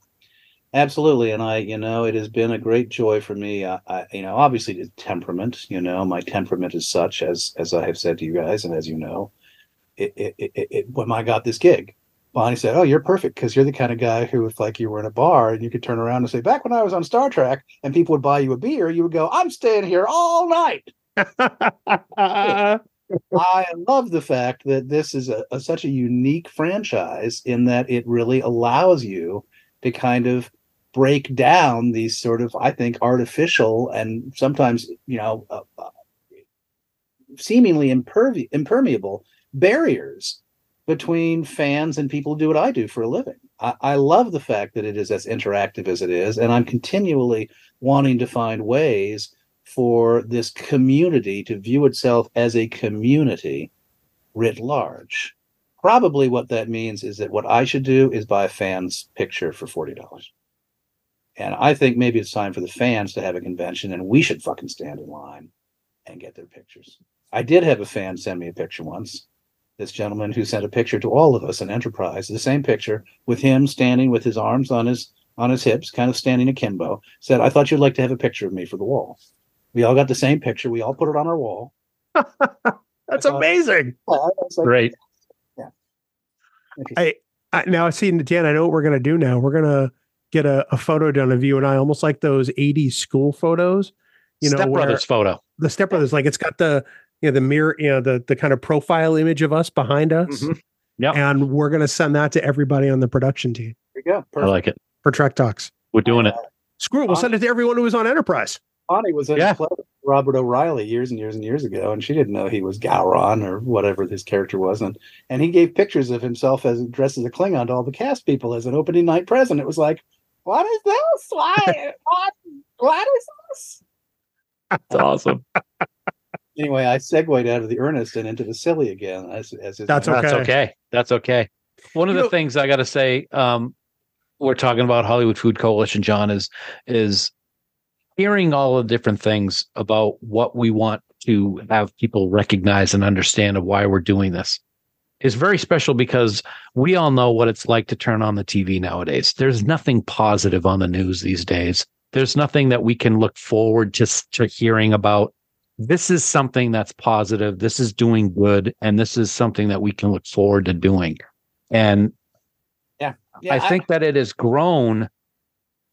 absolutely. And I, you know, it has been a great joy for me. I, I you know, obviously the temperament. You know, my temperament is such as as I have said to you guys, and as you know, it it, it, it when I got this gig, Bonnie said, "Oh, you're perfect because you're the kind of guy who, if like you were in a bar and you could turn around and say, back when I was on Star Trek, and people would buy you a beer, you would go, I'm staying here all night." I love the fact that this is a, a such a unique franchise in that it really allows you to kind of break down these sort of, I think, artificial and sometimes, you know, uh, uh, seemingly impervi- impermeable barriers between fans and people who do what I do for a living. I, I love the fact that it is as interactive as it is, and I'm continually wanting to find ways for this community to view itself as a community writ large. Probably what that means is that what I should do is buy a fan's picture for forty dollars. And I think maybe it's time for the fans to have a convention and we should fucking stand in line and get their pictures. I did have a fan send me a picture once. This gentleman who sent a picture to all of us in Enterprise, the same picture with him standing with his arms on his on his hips, kind of standing akimbo, said, I thought you'd like to have a picture of me for the wall. We all got the same picture. We all put it on our wall. That's amazing. I like, Great. I, I now I see Dan. I know what we're gonna do now. We're gonna get a, a photo done of you and I, almost like those '80s school photos. You know, Step where Brothers photo. the Step Brothers, like it's got the you know the mirror, you know the the kind of profile image of us behind us, Mhm. Yep. and we're gonna send that to everybody on the production team There you go. I like it. for Trek Talks. We're doing it. Screw it, we'll send it to everyone who was on Enterprise. Bonnie was in Yeah. a play with Robert O'Reilly years and years and years ago, and she didn't know he was Gowron or whatever his character was, and and he gave pictures of himself as dressed as a Klingon to all the cast people as an opening night present. It was like, what is this? Why? what? What is this? It's awesome. Anyway, I segued out of the earnest and into the silly again. As, as That's my- That's Okay. okay. That's okay. One of You the know- things I got to say, um, we're talking about Hollywood Food Coalition, John, is is hearing all the different things about what we want to have people recognize and understand of why we're doing this is very special because we all know what it's like to turn on the TV nowadays. There's nothing positive on the news these days. There's nothing that we can look forward to, to hearing about. This is something that's positive. This is doing good. And this is something that we can look forward to doing. And Yeah, I think that it has grown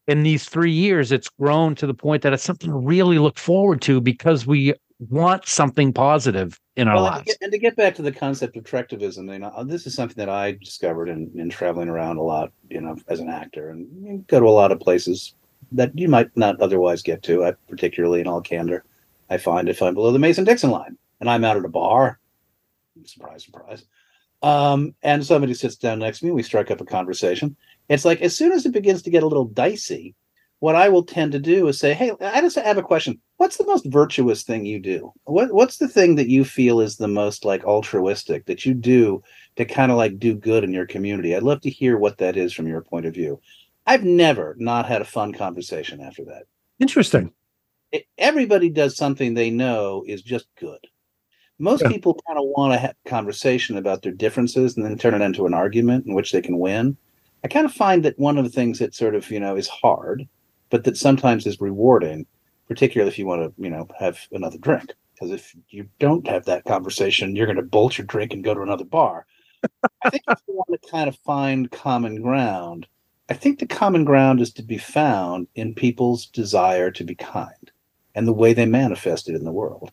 in these three years. It's grown to the point that it's something to really look forward to because we want something positive in our Well, and, to lives. get, and to get back to the concept of trektivism, you know, this is something that I discovered in, in traveling around a lot, you know, as an actor, and you go to a lot of places that you might not otherwise get to. I, particularly in all candor, I find if I'm below the Mason Dixon line and I'm out at a bar, surprise, surprise, um, and somebody sits down next to me, we strike up a conversation. It's like as soon as it begins to get a little dicey, what I will tend to do is say, "Hey, I just have a question. What's the most virtuous thing you do? What What's the thing that you feel is the most like altruistic that you do to kind of like do good in your community? I'd love to hear what that is from your point of view. I've never not had a fun conversation after that. Interesting. Everybody does something they know is just good. Most Yeah. people kind of want to have a conversation about their differences and then turn it into an argument in which they can win. I kind of find that one of the things that sort of, you know, is hard, but that sometimes is rewarding, particularly if you want to, you know, have another drink. Because if you don't have that conversation, you're going to bolt your drink and go to another bar. I think if you want to kind of find common ground, I think the common ground is to be found in people's desire to be kind and the way they manifest it in the world.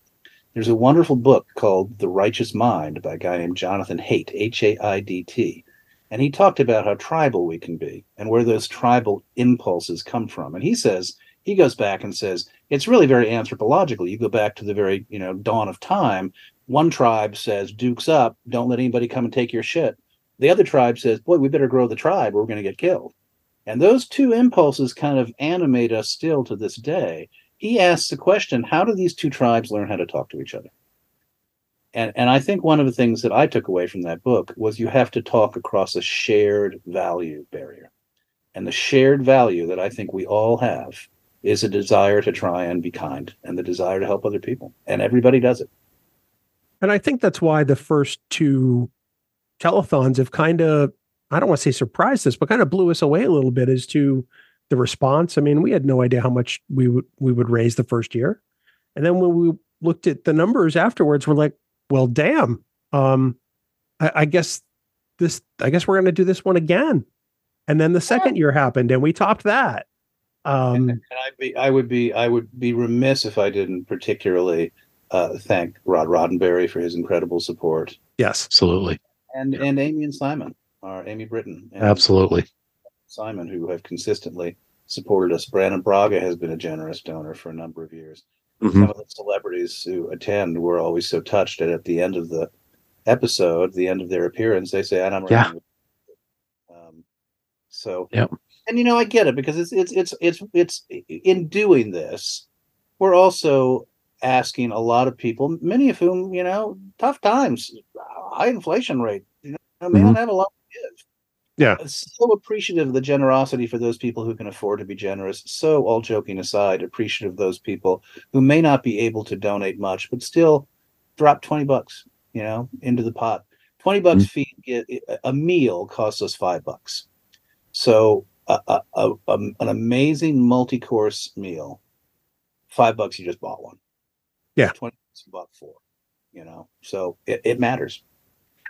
There's a wonderful book called The Righteous Mind by a guy named Jonathan Haidt, H A I D T. And he talked about how tribal we can be and where those tribal impulses come from. And he says, he goes back and says, it's really very anthropological. You go back to the very, you know, dawn of time. One tribe says, Duke's up, don't let anybody come and take your shit. The other tribe says, boy, we better grow the tribe or we're going to get killed. And those two impulses kind of animate us still to this day. He asks the question, how do these two tribes learn how to talk to each other? And, and I think one of the things that I took away from that book was you have to talk across a shared value barrier. And the shared value that I think we all have is a desire to try and be kind and the desire to help other people. And everybody does it. And I think that's why the first two telethons have kind of, I don't want to say surprised us, but kind of blew us away a little bit as to the response. I mean, we had no idea how much we would we would raise the first year. And then when we looked at the numbers afterwards, we're like, well, damn. Um, I, I guess this I guess we're gonna do this one again. And then the second year happened and we topped that. Um and I'd be, I would be, I would be remiss if I didn't particularly uh, thank Rod Roddenberry for his incredible support, yes. Absolutely. and and Amy and Simon, or Amy Britton, and Absolutely. Simon, who have consistently supported us. Brannon Braga has been a generous donor for a number of years. Mhm. Some of the celebrities who attend were always so touched that at the end of the episode, the end of their appearance, they say, "And I'm Yeah. running with-" Um, so, Yep. and you know, I get it because it's it's it's it's it's in doing this, we're also asking a lot of people, many of whom you know, tough times, high inflation rate, you know, may not have a lot to give Yeah. so appreciative of the generosity for those people who can afford to be generous. So, all joking aside, appreciative of those people who may not be able to donate much, but still drop 20 bucks, you know, into the pot. 20 bucks mm-hmm. feed it, eh, eh, a meal costs us five bucks. So, a, a, a, a- an amazing multi course meal, five bucks, you just bought one. Yeah. 20 bucks, you bought four, you know, so it, it matters.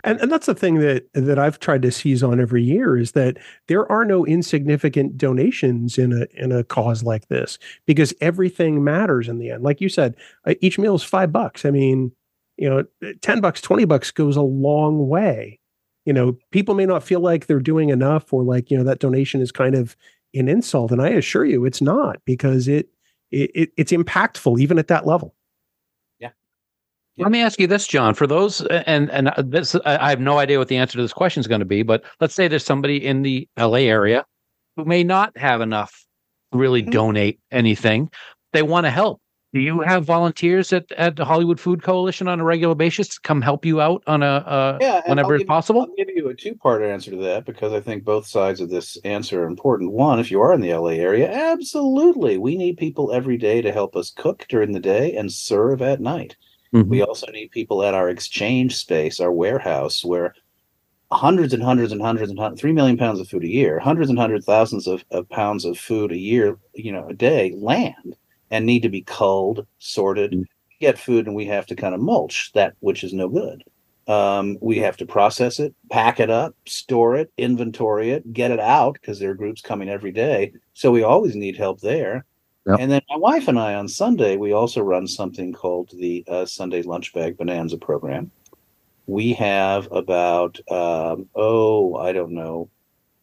And, and that's the thing that that I've tried to seize on every year is that there are no insignificant donations in a in a cause like this because everything matters in the end. Like you said, uh, each meal is five bucks. I mean, you know, ten bucks, twenty bucks goes a long way. You know, people may not feel like they're doing enough or like you know that donation is kind of an insult, and I assure you, it's not because it it, it it's impactful even at that level. Let me ask you this, John. For those, and and this, I have no idea what the answer to this question is going to be. But let's say there's somebody in the LA area who may not have enough to really Mhm. donate anything. They want to help. do you have volunteers at, at the Hollywood Food Coalition on a regular basis to come help you out on a uh, Yeah, whenever it's possible? I'll give you a two-part answer to that because I think both sides of this answer are important. One, if you are in the LA area, absolutely, we need people every day to help us cook during the day and serve at night. Mhm. We also need people at our exchange space, our warehouse, where hundreds and hundreds and hundreds and hundreds, three million pounds of food a year, hundreds and hundreds thousands of, of pounds of food a year, you know, a day land and need to be culled, sorted, Mm. get food, and we have to kind of mulch that which is no good. Um, we have to process it, pack it up, store it, inventory it, get it out because there are groups coming every day. So we always need help there. Yep. And then my wife and I on Sunday, we also run something called the uh, Sunday Lunch Bag Bonanza program. We have about, um, oh, I don't know,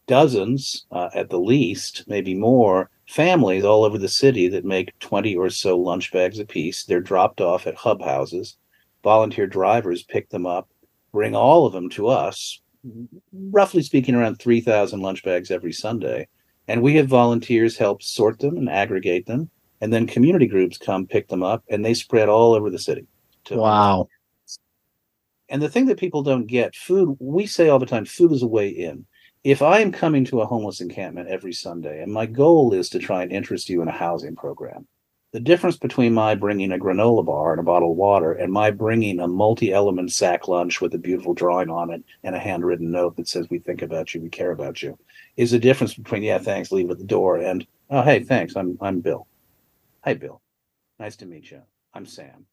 dozens uh, at the least, maybe more, families all over the city that make 20 or so lunch bags apiece. They're dropped off at hub houses. Volunteer drivers pick them up, bring all of them to us, roughly speaking, around 3,000 lunch bags every Sunday. And we have volunteers help sort them and aggregate them. And then community groups come pick them up and they spread all over the city. Wow. and the thing that people don't get, food, we say all the time, food is a way in. If I am coming to a homeless encampment every Sunday and my goal is to try and interest you in a housing program, the difference between my bringing a granola bar and a bottle of water and my bringing a multi element sack lunch with a beautiful drawing on it and a handwritten note that says, We think about you, we care about you, is the difference between, yeah, thanks, leave at the door, and, oh, hey, thanks, I'm, I'm Bill. Hi, Bill. Nice to meet you. I'm Sam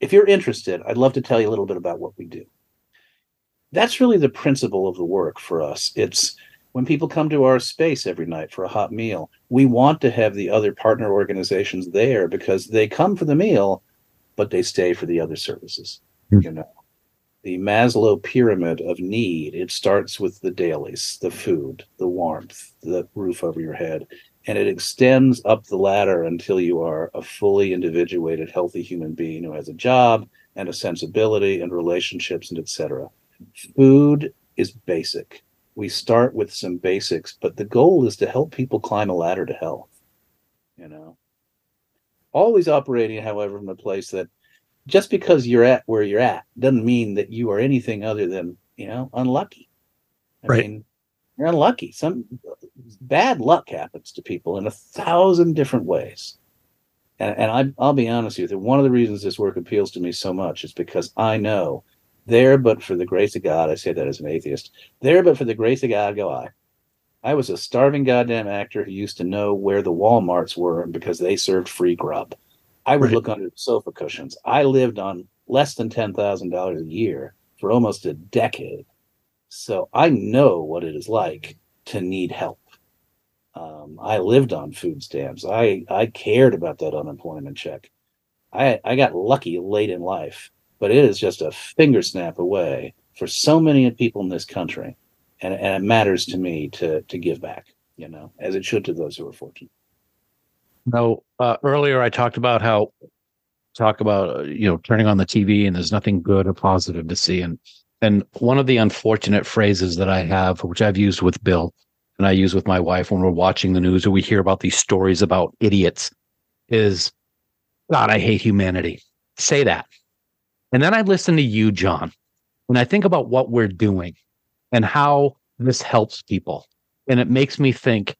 if you're interested, I'd love to tell you a little bit about what we do. That's really the principle of the work for us. It's when people come to our space every night for a hot meal, we want to have the other partner organizations there because they come for the meal, but they stay for the other services. Hmm. You know, the Maslow pyramid of need, it starts with the dailies, the food, the warmth, the roof over your head, and it extends up the ladder until you are a fully individuated healthy human being who has a job and a sensibility and relationships and etc food is basic. We start with some basics but the goal is to help people climb a ladder to health you know? Always operating however from a place that just because you're at where you're at doesn't mean that you are anything other than you know unlucky. I Right. mean you're unlucky. Some bad luck happens to people in a thousand different ways. And, and I, i'll be honest with you one of the reasons this work appeals to me so much is because i know there but for the grace of god i say that as an atheist there but for the grace of god go i. I was a starving goddamn actor who used to know where the walmarts were because they served free grub i would Right. look under the sofa cushions i lived on less than $10000 a year for almost a decade so I know what it is like to need help. Um, I lived on food stamps. I, I cared about that unemployment check. I, I got lucky late in life, but it is just a finger snap away for so many people in this country. And, and it matters to me to, to give back, you know, as it should to those who are fortunate. No, uh, earlier I talked about how talk about uh, you know turning on the TV and there's nothing good or positive to see, and and one of the unfortunate phrases that I have, which I've used with Bill and I use with my wife when we're watching the news or we hear about these stories about idiots, is God, I hate humanity. Say that, and then I listen to you, John, and I think about what we're doing and how this helps people, and it makes me think,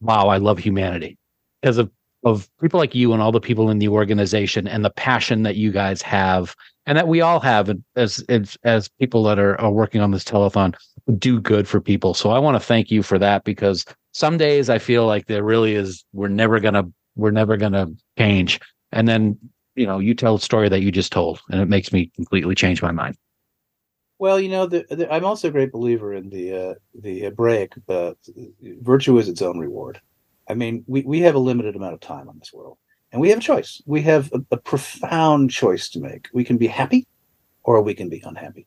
wow, I love humanity. Because of of people like you and all the people in the organization and the passion that you guys have and that we all have as as, as people that are, are working on this telethon do good for people. So i want to thank you for that because some days i feel like there really is we're never gonna we're never gonna change. And then you know you tell a story that you just told and it makes me completely change my mind. Well, you know, the, the, I'm also a great believer in the uh, the Hebraic uh, virtue is its own reward. I mean, we, we have a limited amount of time on this world, and we have a choice. We have a, a profound choice to make. We can be happy, or we can be unhappy.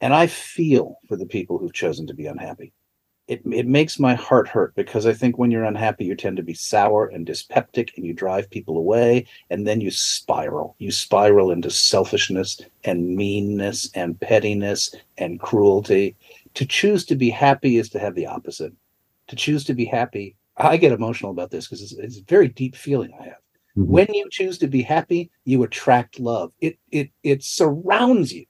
And I feel for the people who've chosen to be unhappy. It it makes my heart hurt because I think when you're unhappy, you tend to be sour and dyspeptic, and you drive people away, and then you spiral. You spiral into selfishness and meanness and pettiness and cruelty. To choose to be happy is to have the opposite. To choose to be happy, I get emotional about this because it's, it's a very deep feeling I have. Mhm. When you choose to be happy, you attract love. It it it surrounds you.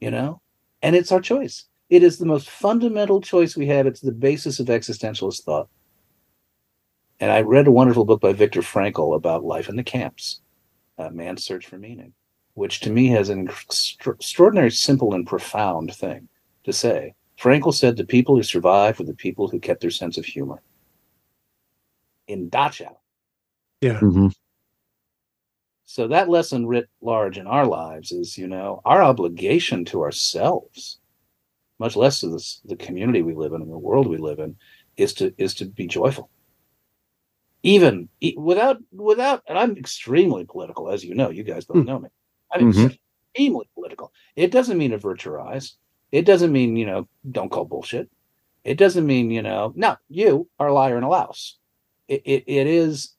You know? And it's our choice. It is the most fundamental choice we have. It's the basis of existentialist thought. And I read a wonderful book by Viktor Frankl about life in the camps, a man's search for meaning, which to me has an extra- extraordinary, simple, and profound thing to say. Frankl said the people who survived were the people who kept their sense of humor. In Dachau. Mhm. So that lesson writ large in our lives is, you know, our obligation to ourselves, much less to this, the community we live in and the world we live in, is to is to be joyful. Even e- without without, and I'm extremely political, as you know. You guys both Hmm. know me. I'm Mhm. extremely political. It doesn't mean avert your. It doesn't mean you know don't call bullshit. It doesn't mean you know no you are a liar and a louse. It it, it is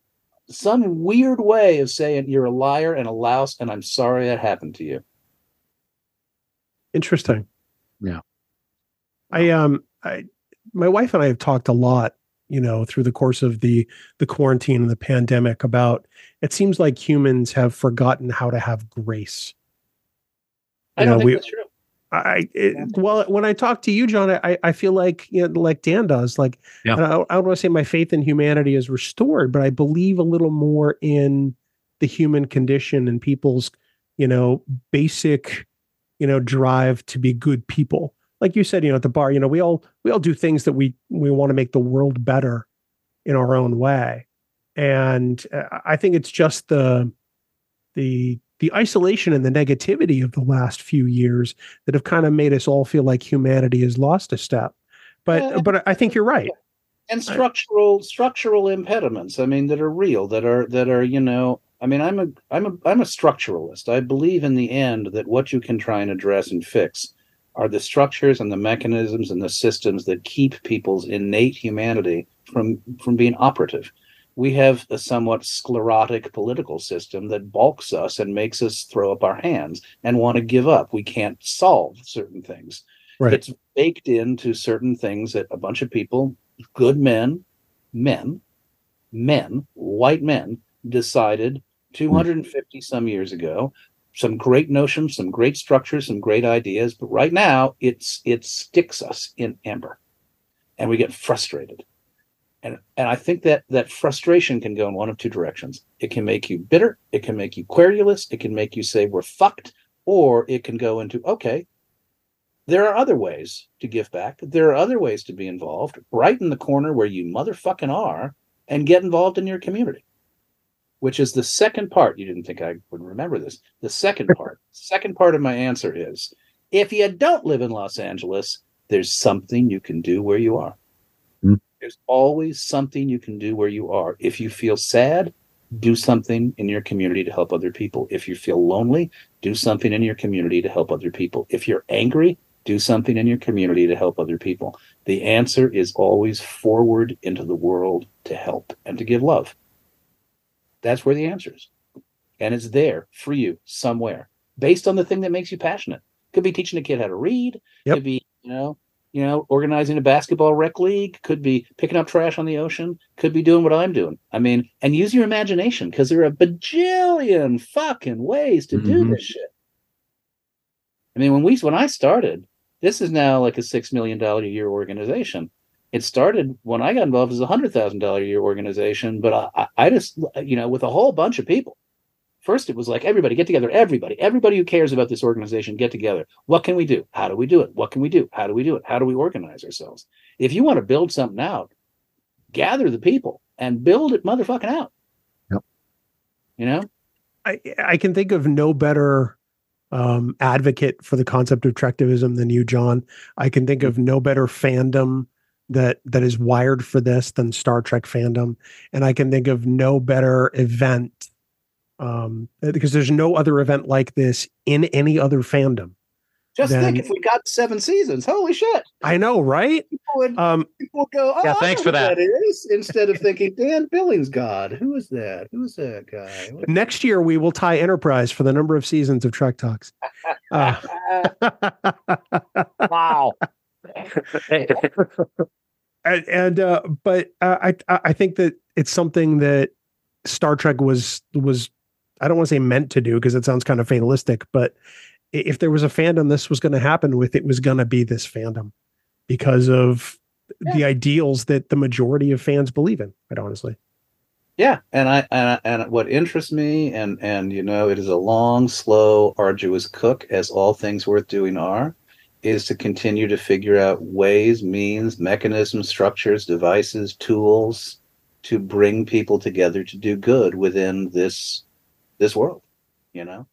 some weird way of saying you're a liar and a louse, and I'm sorry that happened to you. Interesting. Yeah. I um I my wife and I have talked a lot, you know, through the course of the the quarantine and the pandemic about it seems like humans have forgotten how to have grace. I You don't know, think we- that's true. I it, well when I talk to you, John, I I feel like you know, like Dan does. Like Yeah. I, I don't want to say my faith in humanity is restored, but I believe a little more in the human condition and people's you know basic you know drive to be good people. Like you said, you know, at the bar, you know, we all we all do things that we we want to make the world better in our own way, and uh, I think it's just the the the isolation and the negativity of the last few years that have kind of made us all feel like humanity has lost a step. But Yeah. but I think you're right. and structural structural impediments i mean that are real that are that are you know i mean i'm a i'm a i'm a structuralist i believe in the end that what you can try and address and fix are the structures and the mechanisms and the systems that keep people's innate humanity from from being operative we have a somewhat sclerotic political system that balks us and makes us throw up our hands and want to give up we can't solve certain things Right. it's baked into certain things that a bunch of people good men, men, men, white men decided 250 some years ago. Some great notions, some great structures, some great ideas, but right now it's it sticks us in amber, and we get frustrated. And and I think that that frustration can go in one of two directions. It can make you bitter, it can make you querulous, it can make you say we're fucked, or it can go into okay, there are other ways to give back. There are other ways to be involved right in the corner where you motherfucking are and get involved in your community, which is the second part. You didn't think I would remember this. The second part, second part of my answer is if you don't live in Los Angeles, there's something you can do where you are. There's always something you can do where you are. If you feel sad, do something in your community to help other people. If you feel lonely, do something in your community to help other people. If you're angry, do something in your community to help other people. The answer is always forward into the world to help and to give love. That's where the answer is. And it's there for you somewhere based on the thing that makes you passionate. Could be teaching a kid how to read, Yep. could be, you know, you know, organizing a basketball rec league, could be picking up trash on the ocean, could be doing what I'm doing. I mean, and use your imagination because there are a bajillion fucking ways to do Mhm. this shit. I mean, when we when I started, this is now like a six million dollar a year organization. It started when I got involved as a hundred thousand dollar a year organization, but I, I just you know with a whole bunch of people. First, it was like everybody get together, everybody, everybody who cares about this organization get together. What can we do? How do we do it? What can we do? How do we do it? How do we organize ourselves? If you want to build something out, gather the people and build it motherfucking out. Yep. You know, I, I can think of no better um, advocate for the concept of trektivism than you, John. I can think of no better fandom that that is wired for this than Star Trek fandom, and I can think of no better event um, because there's no other event like this in any other fandom. just Then- think if we got seven seasons, holy shit, I know, right? people would Um, people would go, oh, Yeah, I thanks know for who that. is instead of thinking Dan Billings God. Who is that? Who is that guy? What- next year we will tie Enterprise for the number of seasons of Trek Talks. Uh, Wow. and, and uh, but uh, I I I think that it's something that Star Trek was was I don't want to say meant to do because it sounds kind of fatalistic, but if there was a fandom this was going to happen with, it was going to be this fandom because of the ideals that the majority of fans believe in. Quite honestly, Yeah, and I and I- and what interests me, and and you know, it is a long, slow, arduous cook, as all things worth doing are, is to continue to figure out ways, means, mechanisms, structures, devices, tools to bring people together to do good within this this world. You know,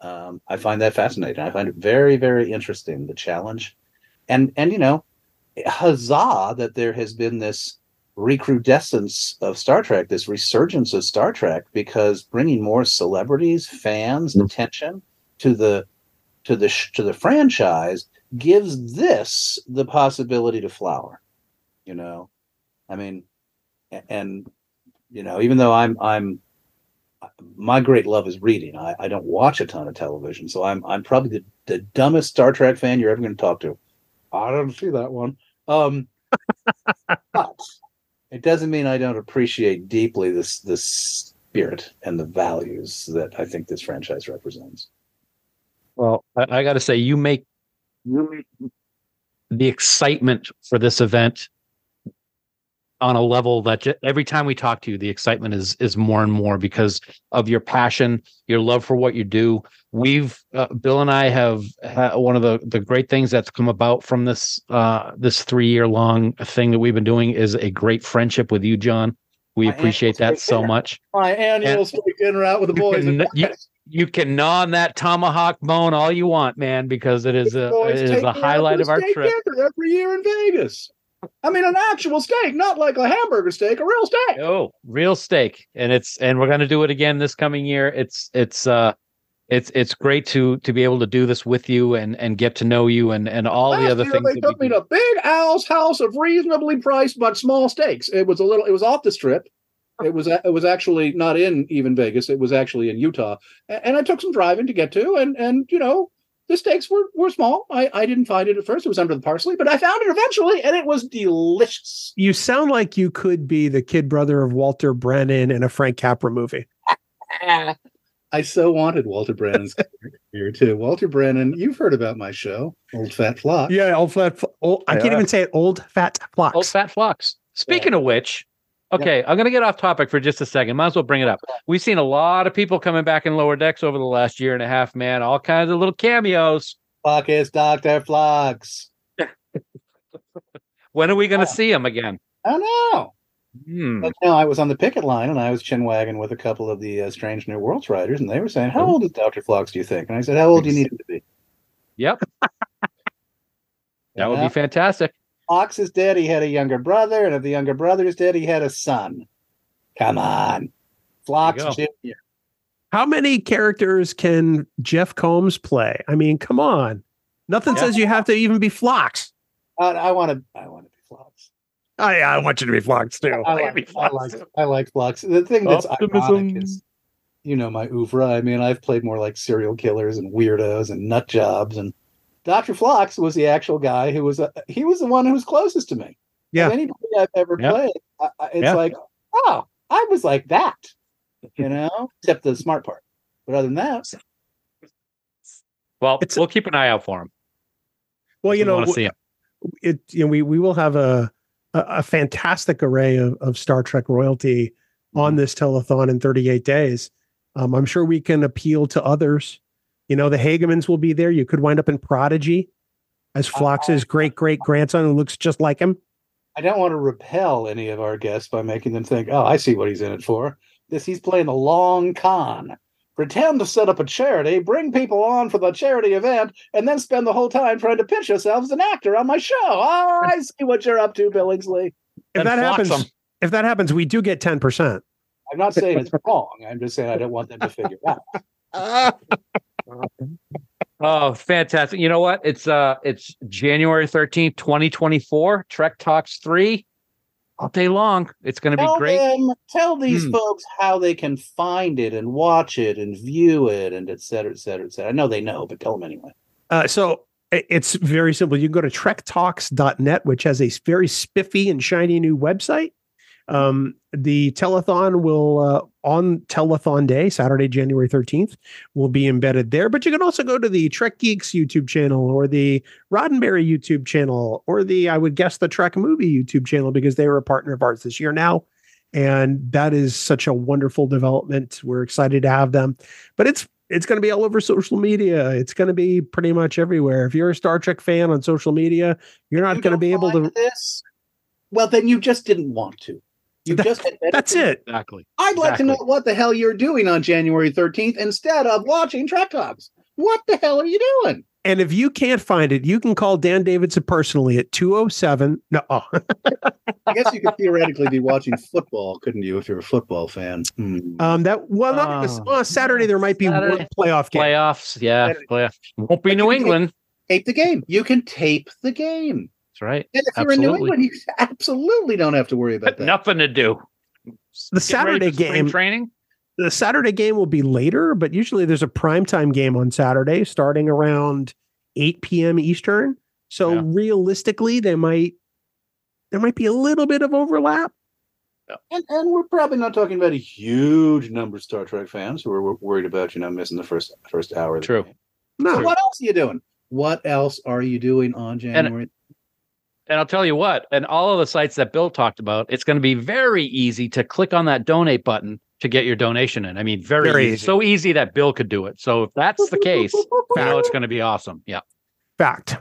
um, I find that fascinating. I find it very, very interesting. The challenge, and and you know, huzzah that there has been this recrudescence of Star Trek, this resurgence of Star Trek, because bringing more celebrities, fans, attention to the to the sh- to the franchise gives this the possibility to flower. You know, I mean, and you know, even though I'm I'm my great love is reading. I, I don't watch a ton of television, so I'm I'm probably the, the dumbest Star Trek fan you're ever going to talk to. I don't see that one. Um, but it doesn't mean I don't appreciate deeply this this spirit and the values that I think this franchise represents. Well, I, I got to say, you make you make the excitement for this event on a level that ju- every time we talk to you, the excitement is is more and more because of your passion, your love for what you do. We've uh, Bill and I have ha- one of the the great things that's come about from this uh, this three year long thing that we've been doing is a great friendship with you, John. We My appreciate that so dinner. much. My annual dinner out with the boys. can, you, you can gnaw on that tomahawk bone all you want, man, because it is a it is a highlight of our trip. every year in Vegas. I mean, an actual steak, not like a hamburger steak, a real steak. Oh, real steak, and it's and we're going to do it again this coming year. It's it's uh it's it's great to to be able to do this with you and and get to know you and and all Last the other things. they took me do. to Big Al's house of reasonably priced but small steaks. It was a little. It was off the strip. It was. It was actually not in even Vegas. It was actually in Utah, and I took some driving to get to. And and you know the steaks were were small. I I didn't find it at first. It was under the parsley, but I found it eventually, and it was delicious. you sound like you could be the kid brother of Walter Brennan in a Frank Capra movie. I so wanted Walter Brennan's here too. Walter Brennan, you've heard about my show, Old Fat Flock. Yeah, old fat. fl- Old, I can't even say it. Old fat Phlox. Old fat Phlox. Speaking of which, okay, I'm going to get off topic for just a second. Might as well bring it up. We've seen a lot of people coming back in lower decks over the last year and a half, man. All kinds of little cameos. Fuck is Doctor Phlox. When are we going to see him again? I know. Hmm. But no, I was on the picket line and I was chin wagging with a couple of the uh, Strange New Worlds writers, and they were saying, "How old is Doctor Phlox? Do you think?" And I said, "How old do you need him to be?" Yep. That would be fantastic. Fox is dead. He had a younger brother, and if the younger brother is dead, he had a son. Come on, Phlox Junior. How many characters can Jeff Combs play? I mean, come on. Nothing Yeah. says you have to even be Phlox. I, I want to. I want to be Phlox. Yeah, I want you to be Phlox too. I like. I like. I like Phlox. The thing that's Optimism. ironic is, you know, my oeuvre. I mean, I've played more like serial killers and weirdos and nut jobs, and Doctor Phlox was the actual guy who was. A, he was the one who was closest to me. Yeah. Of anybody I've ever Yeah. played, I, I, it's Yeah. like, oh, I was like that, you know, except the smart part. But other than that, Well, It's- we'll keep an eye out for him. Well, you know, want to see him. it you know we we will have a a, a fantastic array of, of Star Trek royalty on this telethon in 38 days. Um, I'm sure we can appeal to others. You know, the Hagemans will be there. You could wind up in Prodigy as Phlox's great great grandson who looks just like him. I don't want to repel any of our guests by making them think, oh, I see what he's in it for. This he's playing the long con. Pretend to set up a charity, bring people on for the charity event, and then spend the whole time trying to pitch yourself as an actor on my show. Oh, I see what you're up to, Billingsley. If And that happens, happens, 'em. if that happens, we do get 10%. I'm not saying it's wrong. I'm just saying I don't want them to figure it out. Oh, fantastic. You know what? It's uh it's January 13th, 2024, Trek Talks 3. All day long. It's gonna be great. them, tell these Hmm. folks how they can find it and watch it and view it and et cetera, et cetera, et cetera. I know they know, but tell them anyway. Uh, so it's very simple. You can go to trektalks.net, which has a very spiffy and shiny new website. Um, the telethon will uh, on telethon day, Saturday, January 13th, will be embedded there. But you can also go to the Trek Geeks YouTube channel or the Roddenberry YouTube channel or the, I would guess, the Trek Movie YouTube channel because they were a partner of ours this year now. And that is such a wonderful development. We're excited to have them. But it's it's going to be all over social media. It's going to be pretty much everywhere. If you're a Star Trek fan on social media, you're not You going to be able to. this. Well, then you just didn't want to. You That- just That's it. Exactly. I'd like to know what the hell you're doing on January 13th instead of watching Trek Talks. What the hell are you doing? And if you can't find it, you can call Dan Davidson personally at 207. No, oh, I guess you could theoretically be watching football, couldn't you, if you're a football fan? Hmm. um, that well, not on a- Oh. on Saturday there might be one playoff game. Playoffs, yeah, Saturday. playoffs. Won't be But New you can England. tape the game. You can tape the game. That's right. And if you're in New Absolutely. England, you absolutely don't have to worry about that. Nothing to do. The Get Saturday game, training. the Saturday game will be later, but usually there's a primetime game on Saturday starting around 8 p.m. Eastern. So Yeah. realistically, they might there might be a little bit of overlap. And, and we're probably not talking about a huge number of Star Trek fans who are worried about you not missing the first first hour. True. No, So what else are you doing? What else are you doing on January? And I'll tell you what, and all of the sites that Bill talked about, it's going to be very easy to click on that donate button to get your donation in. I mean, very, Very easy. easy. So easy that Bill could do it. So if that's the case, you know it's going to be awesome. Yeah. fact.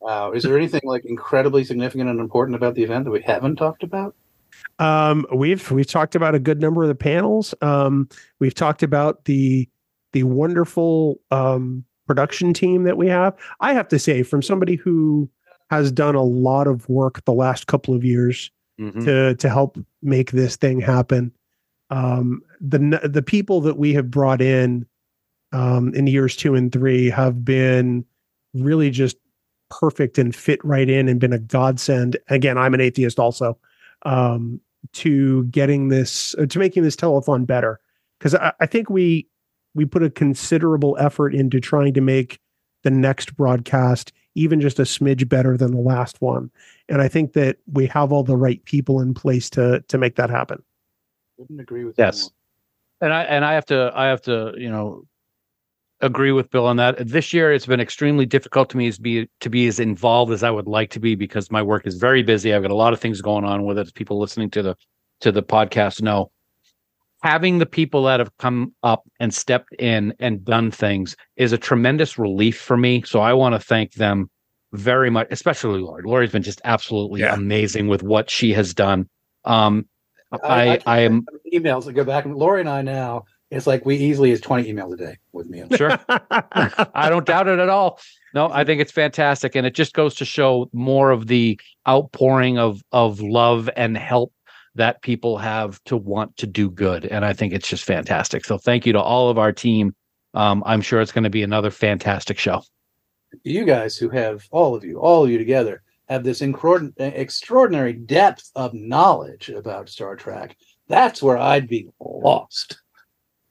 Wow. Is there anything like incredibly significant and important about the event that we haven't talked about? Um, we've we've talked about a good number of the panels. Um, we've talked about the the wonderful um, production team that we have. I have to say, from somebody who has done a lot of work the last couple of years Mhm. to to help make this thing happen, um, the the people that we have brought in um, in years two and three have been really just perfect and fit right in and been a godsend. Again, I'm an atheist also um, to getting this uh, to making this telethon better because I, I think we we put a considerable effort into trying to make the next broadcast even just a smidge better than the last one and i think that we have all the right people in place to to make that happen Wouldn't agree with Yes. And I and I have to I have to you know agree with Bill on that. This year it's been extremely difficult to me as be to be as involved as I would like to be because my work is very busy. I've got a lot of things going on with it. People listening to the to the podcast know, having the people that have come up and stepped in and done things is a tremendous relief for me. So I want to thank them very much, especially Laurie. Laurie's been just absolutely Yeah. amazing with what she has done. Um, I, I am emails that go back and Laurie and I now it's like we easily is 20 emails a day with me. I'm sure. I don't doubt it at all. No, I think it's fantastic, and it just goes to show more of the outpouring of of love and help that people have to want to do good, and I think it's just fantastic. So, thank you to all of our team. Um, I'm sure it's going to be another fantastic show. you guys who have all of you, all of you together, have this extraordinary depth of knowledge about Star Trek. That's where I'd be lost.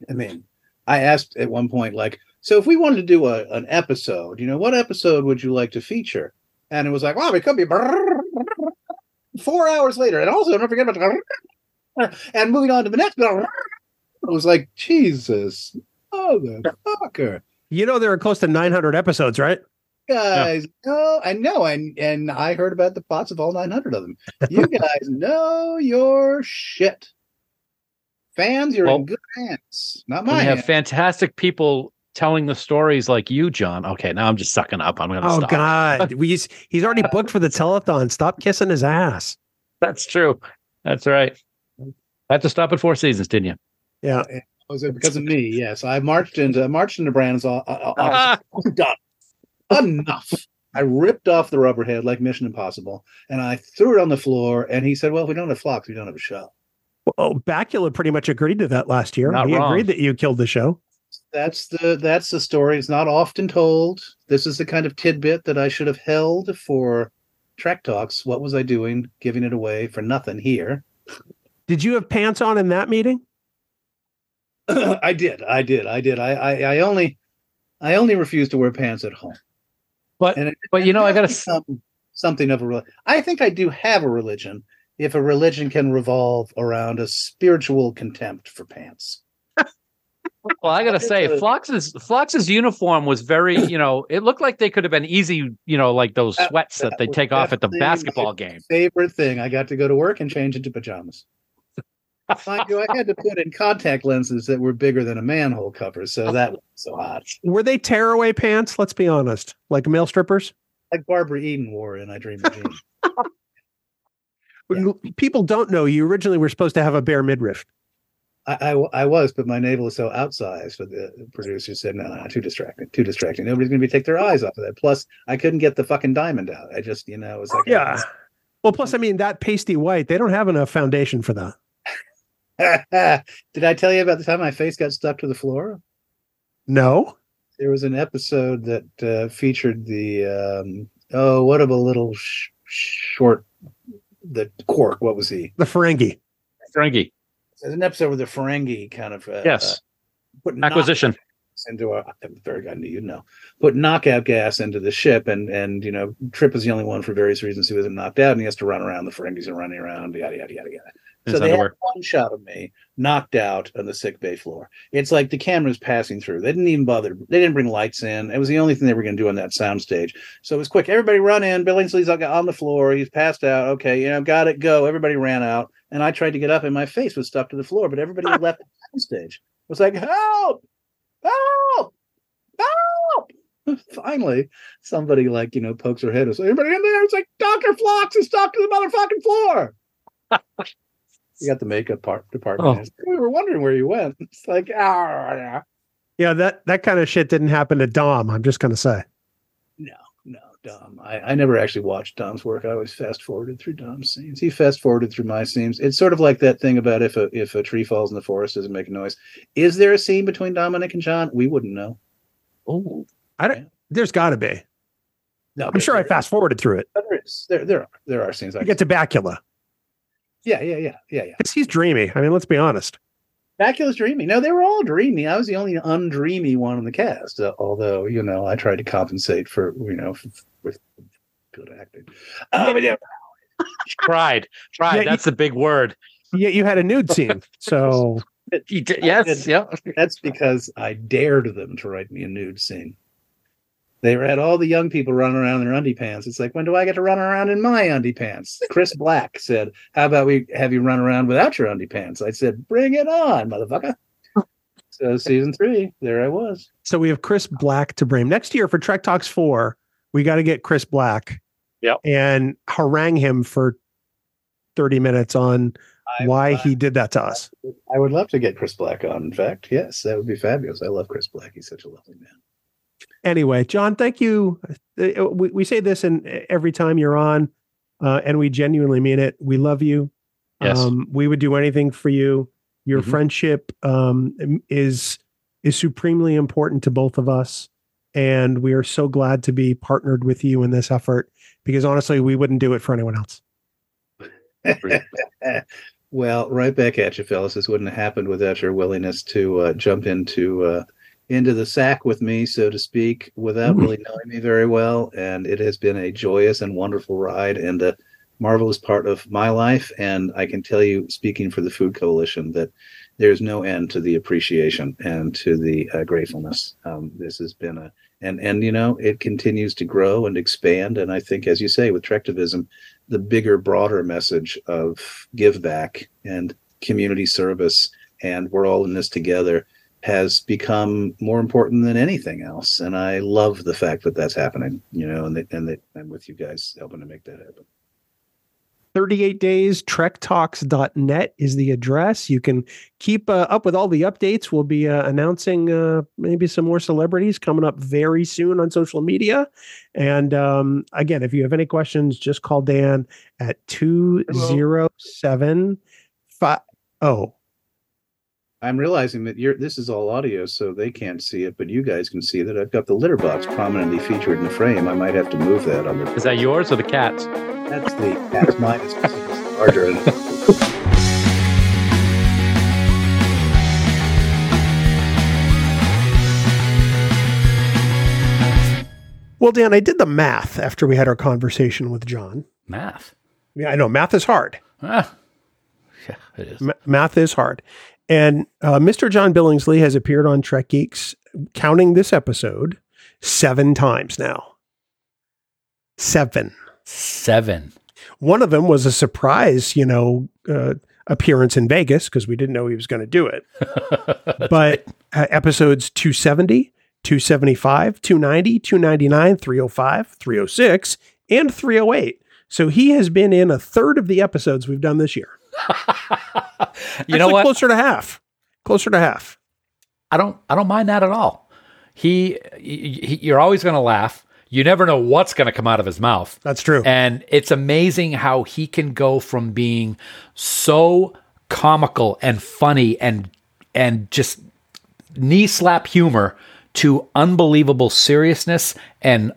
I mean, I asked at one point, like, so if we wanted to do a, an episode, you know, what episode would you like to feature? And it was like, well, it could be four hours later. And also, don't forget about and moving on to the next. It was like, Jesus, motherfucker you know there are close to 900 episodes right guys no, I know and and I heard about the plots of all 900 of them. You guys know your shit. Fans, you're Well, in good hands. Not We have hands. fantastic people telling the stories like you, John. Okay, now I'm just sucking up. I'm going to oh stop. god we he's, he's already booked for the telethon stop kissing his ass That's true. That's right. I had to stop at four seasons, didn't you? yeah Was it because of me? Yes, I marched into marched into Brannon's o- o- office. I'm. Enough. I ripped off the rubber head like Mission Impossible, and I threw it on the floor. And he said, "Well, if we don't have Phlox, we don't have a show." well oh, Bakula pretty much agreed to that last year Not he wrong. agreed that you killed the show That's the that's the story. It's not often told. This is the kind of tidbit that I should have held for Trek Talks. What was I doing, giving it away for nothing here? did you have pants on in that meeting I did, I did, I did. I, I I only I only refused to wear pants at home. But And it- but you know, I got to Some, something of a I think I do have a religion, if a religion can revolve around a spiritual contempt for pants. Well, I gotta say, Phlox's Phlox's uniform was very, you know, it looked like they could have been easy, you know, like those That- sweats that, that they take off at the basketball game. Favorite thing. I got to go to work and change into pajamas. Mind you, I had to put in contact lenses that were bigger than a manhole cover, so that was so hot. Were they tearaway pants? Let's be honest. Like male strippers? Like Barbara Eden wore in I Dream of Jean. When People don't know you originally were supposed to have a bare midriff. I, I, I was, but my navel is so outsized. But the producer said, "No, no, too distracting, too distracting. Nobody's going to be take their eyes off of that." Plus, I couldn't get the fucking diamond out. I just, you know, it was like, Yeah. Well, plus, I mean, that pasty white, they don't have enough foundation for that. Did I tell you about the time my face got stuck to the floor? No. There was an episode that uh, featured the um, oh, what of a little sh- short, the cork. What was he? The Ferengi. Ferengi. There's an episode with the Ferengi kind of uh, Yes. uh, put knock- Acquisition. into a very guy you know put knockout gas into the ship and and you know Trip is the only one for various reasons who isn't knocked out and he has to run around the Ferengis are running around yada yada yada yada. So they had one shot of me knocked out on the sick bay floor. It's like the camera's passing through. They didn't even bother. They didn't bring lights in. It was the only thing they were going to do on that sound stage. So it was quick. Everybody run in. Billingsley's on the floor. He's passed out. Okay, you know, got it. Go. Everybody ran out, and I tried to get up, and my face was stuck to the floor. But everybody had left the stage. It was like help, help, help. Finally, somebody like you know pokes her head. Is anybody in there? It's like Doctor Phlox is stuck to the motherfucking floor. You got the makeup part department. Oh. We were wondering where you went. It's like, ah, yeah. Yeah, that, that kind of shit didn't happen to Dom. I'm just going to say. no, Dom. I, I never actually watched Dom's work. I always fast forwarded through Dom's scenes. He fast forwarded through my scenes. It's sort of like that thing about if a if a tree falls in the forest doesn't make a noise. Is there a scene between Dominic and John? We wouldn't know. Oh, I don't, there's got to be. No, I'm sure I fast forwarded through it. There is. There there are there are scenes. I get to Bakula yeah yeah yeah yeah yeah. he's dreamy. I mean, let's be honest. Bakula's dreamy. No, they were all dreamy. I was the only undreamy one in the cast. Uh, although you know, I tried to compensate for you know f- with good acting. Uh, but yeah, tried, tried. Yeah, That's the big word. Yet you had a nude scene. So He did, yes, yeah. that's because I dared them to write me a nude scene. They had all the young people running around in their undie pants. It's like, when do I get to run around in my undie pants? Chris Black said, "How about we have you run around without your undie pants?" I said, "Bring it on, motherfucker." so season three, there I was. so we have Chris Black to bring next year for Trek Talks 4. We got to get Chris Black. Yep. And harangue him for 30 minutes on I- why I- he did that to us. I would love to get Chris Black on. In fact, yes, that would be fabulous. I love Chris Black. He's such a lovely man. Anyway, John, thank you. Uh, We, we say this in every time you're on, uh, and we genuinely mean it. We love you. Yes. Um, we would do anything for you. Your Mhm. friendship um, is is supremely important to both of us, and we are so glad to be partnered with you in this effort. Because honestly, we wouldn't do it for anyone else. well, right back at you, fellas. This wouldn't have happened without your willingness to uh, jump into uh, into the sack with me, so to speak, without Mhm. really knowing me very well. And it has been a joyous and wonderful ride, and a marvelous part of my life. And I can tell you, speaking for the Food Coalition, that there's no end to the appreciation and to the uh, gratefulness. Um, this has been a and and you know it continues to grow and expand. And I think, as you say, with Trektivism the bigger, broader message of give back and community service, and we're all in this together, has become more important than anything else. And I love the fact that that's happening, you know, and that, and that I'm with you guys helping to make that happen. 38 days. Trektalks.net is the address. You can keep uh, up with all the updates. We'll be uh, announcing uh, maybe some more celebrities coming up very soon on social media. And um, again if you have any questions just call dan at 207 oh. I'm realizing that you're this is all audio, so they can't see it, but you guys can see that I've got the litter box prominently featured in the frame. I might have to move that on the Is that yours or the cat's? That's the that's mine is larger. well dan i did the math after we had our conversation with john Math. yeah i know math is hard Ah, yeah, it is. Ma- math is hard. And uh, Mr. John Billingsley has appeared on Trek Geeks, counting this episode, seven times now. Seven. Seven. One of them was a surprise, you know, uh, appearance in Vegas because we didn't know he was going to do it. but uh, episodes 270, 275, 290, 299, 305, 306, and 308. So he has been in a third of the episodes we've done this year. You know what? Closer to half. Closer to half. I don't I don't mind that at all. He, he you're always going to laugh. You never know what's going to come out of his mouth. That's true. And it's amazing how he can go from being so comical and funny and and just knee slap humor to unbelievable seriousness and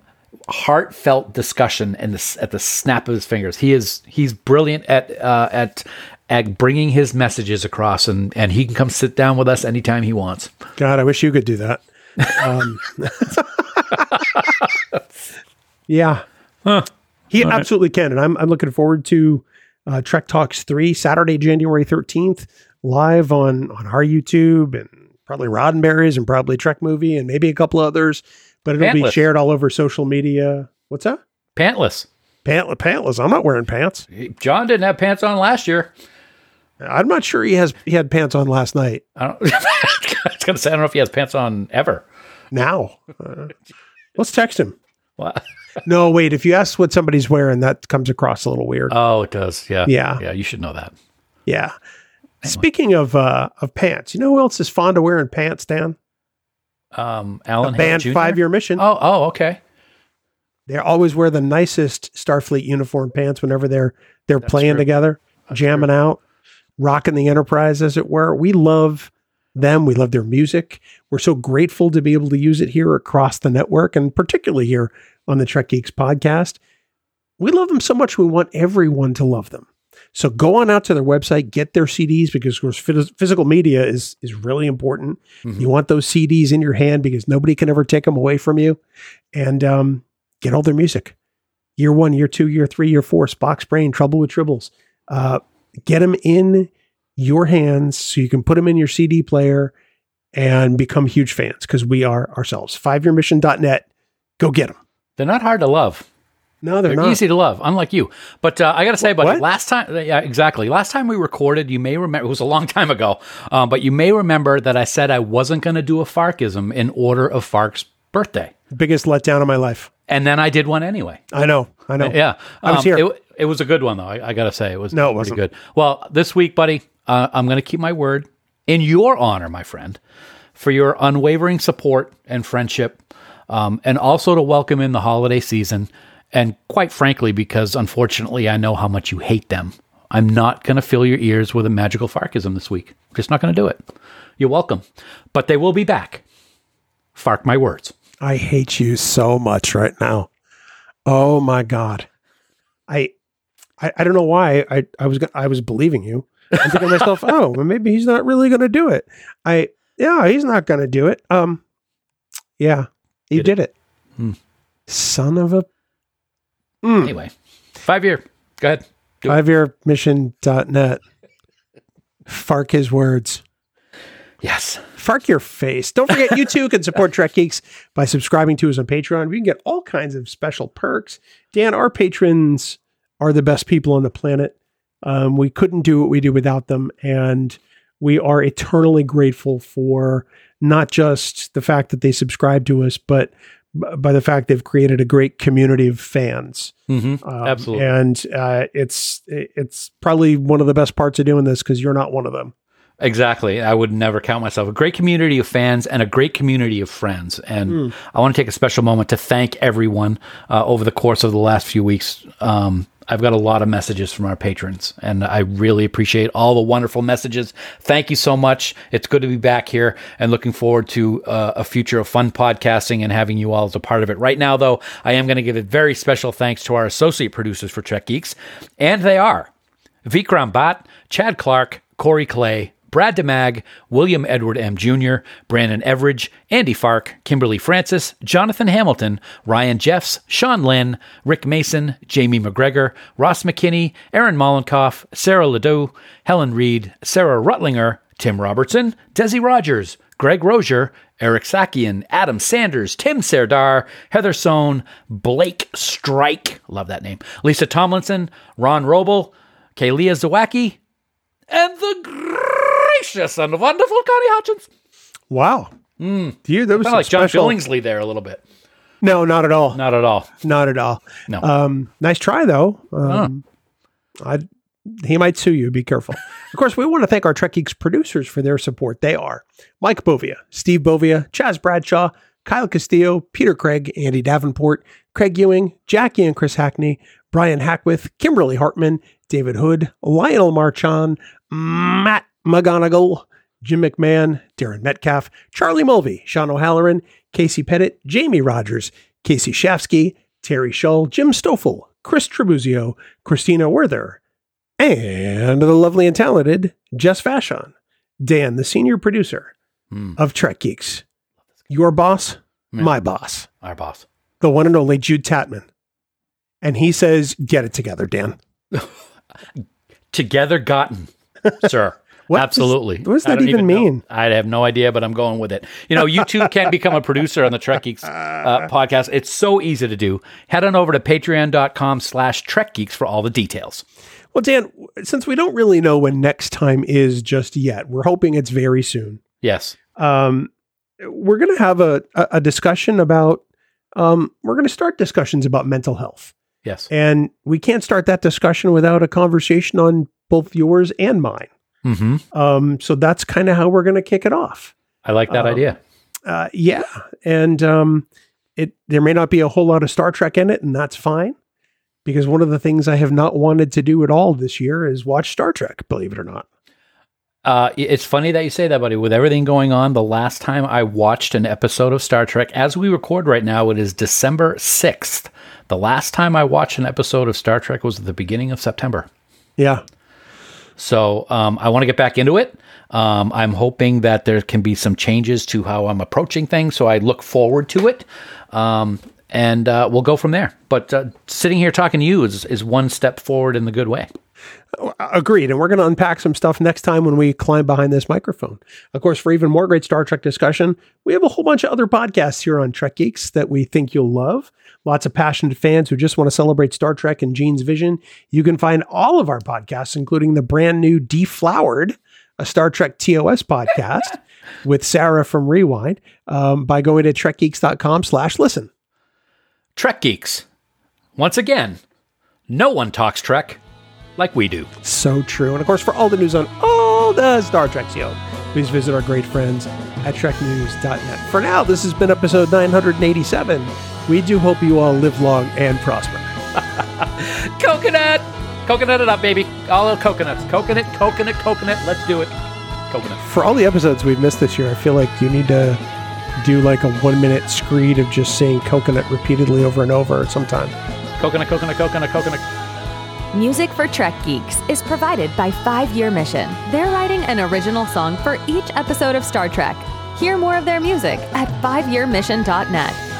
heartfelt discussion and the, at the snap of his fingers. He is he's brilliant at uh, at at bringing his messages across, and and he can come sit down with us anytime he wants. God, I wish you could do that. Um, yeah. He absolutely can. And I'm, I'm looking forward to uh, Trek Talks 3, Saturday, January 13th, live on, on our YouTube and probably Roddenberry's and probably Trek Movie and maybe a couple others. But it'll be shared all over social media. What's that? Pantless. Pantless. Pantless. I'm not wearing pants. John didn't have pants on last year. I'm not sure he has he had pants on last night. I don't. I was gonna say I don't know if he has pants on ever. Now, uh, let's text him. What? No, wait. If you ask what somebody's wearing, that comes across a little weird. Oh, it does. Yeah. Yeah. Yeah. You should know that. Yeah. Speaking of uh, of pants, you know who else is fond of wearing pants, Dan? Um, Alan A band Five Year Mission. Oh. Oh. Okay. They always wear the nicest Starfleet uniform pants whenever they're they're playing true. together, jamming out, rocking the Enterprise, as it were. We love them. We love their music. We're so grateful to be able to use it here across the network, and particularly here on the Trek Geeks podcast. We love them so much. We want everyone to love them. So go on out to their website, get their CDs because of course physical media is is really important. Mhm. You want those CDs in your hand because nobody can ever take them away from you, and um, get all their music. Year one, year two, year three, year four. Spock's Brain, Trouble with Tribbles. Uh, get them in your hands so you can put them in your CD player and become huge fans because we are ourselves. Fiveyearmission.net. Go get them. They're not hard to love. No, they're, They're not. easy to love, unlike you. But uh, I got to say, but What? last time, yeah, exactly. Last time we recorded, you may remember it was a long time ago, um, but you may remember that I said I wasn't going to do a Farkism in order of Fark's birthday, Biggest letdown of my life. and then I did one anyway. I know. I know. Yeah, I was Um, here. It, it was a good one though. I, I got to say, it was No, it pretty wasn't. good. Well, this week, buddy, uh, I'm going to keep my word in your honor, my friend, for your unwavering support and friendship, um, and also to welcome in the holiday season. And quite frankly, because unfortunately, I know how much you hate them. I'm not going to fill your ears with a magical Farkism this week. I'm Just not going to do it. You're welcome, but they will be back. Fark my words. I hate you so much right now. Oh my god. I I, I don't know why I, I was I was believing you. I'm thinking to myself, oh, well, maybe he's not really going to do it. I yeah, he's not going to do it. Um, yeah, he Did did it. Hmm. Son of a Mm. Anyway, five year. Go ahead. It. five year mission.net. Fark his words. Yes. Fark your face. Don't forget, you too can support Trek Geeks by subscribing to us on Patreon. We can get all kinds of special perks. Dan, our patrons are the best people on the planet. Um, we couldn't do what we do without them. And we are eternally grateful for not just the fact that they subscribe to us, but b- by the fact they've created a great community of fans. Mm-hmm. Um, Absolutely. And uh, it's it's probably one of the best parts of doing this because you're not one of them. Exactly. I would never count myself. A great community of fans and a great community of friends. And I want to take a special moment to thank everyone uh, over the course of the last few weeks. Um, I've got a lot of messages from our patrons, and I really appreciate all the wonderful messages. Thank you so much. It's good to be back here and looking forward to uh, a future of fun podcasting and having you all as a part of it. Right now, though, I am going to give a very special thanks to our associate producers for Trek Geeks, and they are Vikram Bhatt, Chad Clark, Corey Clay, Brad DeMag, William Edward M. Jr., Brandon Everidge, Andy Fark, Kimberly Francis, Jonathan Hamilton, Ryan Jeffs, Sean Lynn, Rick Mason, Jamie McGregor, Ross McKinney, Aaron Mollenkoff, Sarah Ledoux, Helen Reed, Sarah Rutlinger, Tim Robertson, Desi Rogers, Greg Rozier, Eric Sakian, Adam Sanders, Tim Serdar, Heather Sohn, Blake Strike, love that name, Lisa Tomlinson, Ron Roble, Kalia Zawacki, and the gracious and wonderful Connie Hutchins. Wow. Do you? That was like John special- Billingsley there a little bit. No, not at all. Not at all. Not at all. No. Um, nice try though. Um, I he might sue you. Be careful. of course, we want to thank our Trek Geeks producers for their support. They are Mike Bovia, Steve Bovia, Chaz Bradshaw, Kyle Castillo, Peter Craig, Andy Davenport, Craig Ewing, Jackie and Chris Hackney, Brian Hackwith, Kimberly Hartman, David Hood, Lionel Marchand, Matt McGonigal, Jim McMahon, Darren Metcalf, Charlie Mulvey, Sean O'Halloran, Casey Pettit, Jamie Rogers, Casey Shafsky, Terry Shull, Jim Stoffel, Chris Trebuzio, Christina Werther, and the lovely and talented Jess Fashon, Dan, the senior producer Hmm. of Trek Geeks. Your boss, my boss, Our boss. the one and only Jude Tatman. And he says, Get it together, Dan. Together gotten, sir. What does- Absolutely. what does that don't even mean? I have no idea, but I'm going with it. You know, you too can become a producer on the Trek Geeks uh, podcast. It's so easy to do. Head on over to patreon.com slash Trek Geeks for all the details. Well, Dan, since we don't really know when next time is just yet, we're hoping it's very soon. Yes. um, we're going to have a, a, a discussion about, um, we're going to start discussions about mental health. Yes. And we can't start that discussion without a conversation on both yours and mine. Hmm Um, so that's kind of how we're going to kick it off. I like that Um, idea. Uh, yeah. And um, it there may not be a whole lot of Star Trek in it, and that's fine. Because one of the things I have not wanted to do at all this year is watch Star Trek, believe it or not. Uh, it's funny that you say that, buddy. With everything going on, the last time I watched an episode of Star Trek, as we record right now, it is December 6th. The last time I watched an episode of Star Trek was at the beginning of September. Yeah. So um, I want to get back into it. Um, I'm hoping that there can be some changes to how I'm approaching things. So I look forward to it. Um, and uh, we'll go from there. But uh, sitting here talking to you is, is one step forward in the good way. Agreed. And we're going to unpack some stuff next time when we climb behind this microphone. Of course, for even more great Star Trek discussion, we have a whole bunch of other podcasts here on Trek Geeks that we think you'll love. Lots of passionate fans who just want to celebrate Star Trek and Gene's vision. You can find all of our podcasts, including the brand new Deflowered, a Star Trek TOS podcast with Sarah from Rewind, um, by going to trekgeeks.com slash listen. Trek Geeks. Once again, no one talks Trek like we do. So true. And of course, for all the news on all the Star Trek show, please visit our great friends at treknews.net. For now, this has been episode 987. We do hope you all live long and prosper. Coconut! Coconut it up, baby. All the coconuts. Coconut, coconut, coconut. Let's do it. Coconut. For all the episodes we've missed this year, I feel like you need to do like a one minute screed of just saying coconut repeatedly over and over sometime. Coconut, coconut, coconut, coconut. Music for Trek Geeks is provided by Five Year Mission. They're writing an original song for each episode of Star Trek. Hear more of their music at fiveyearmission.net.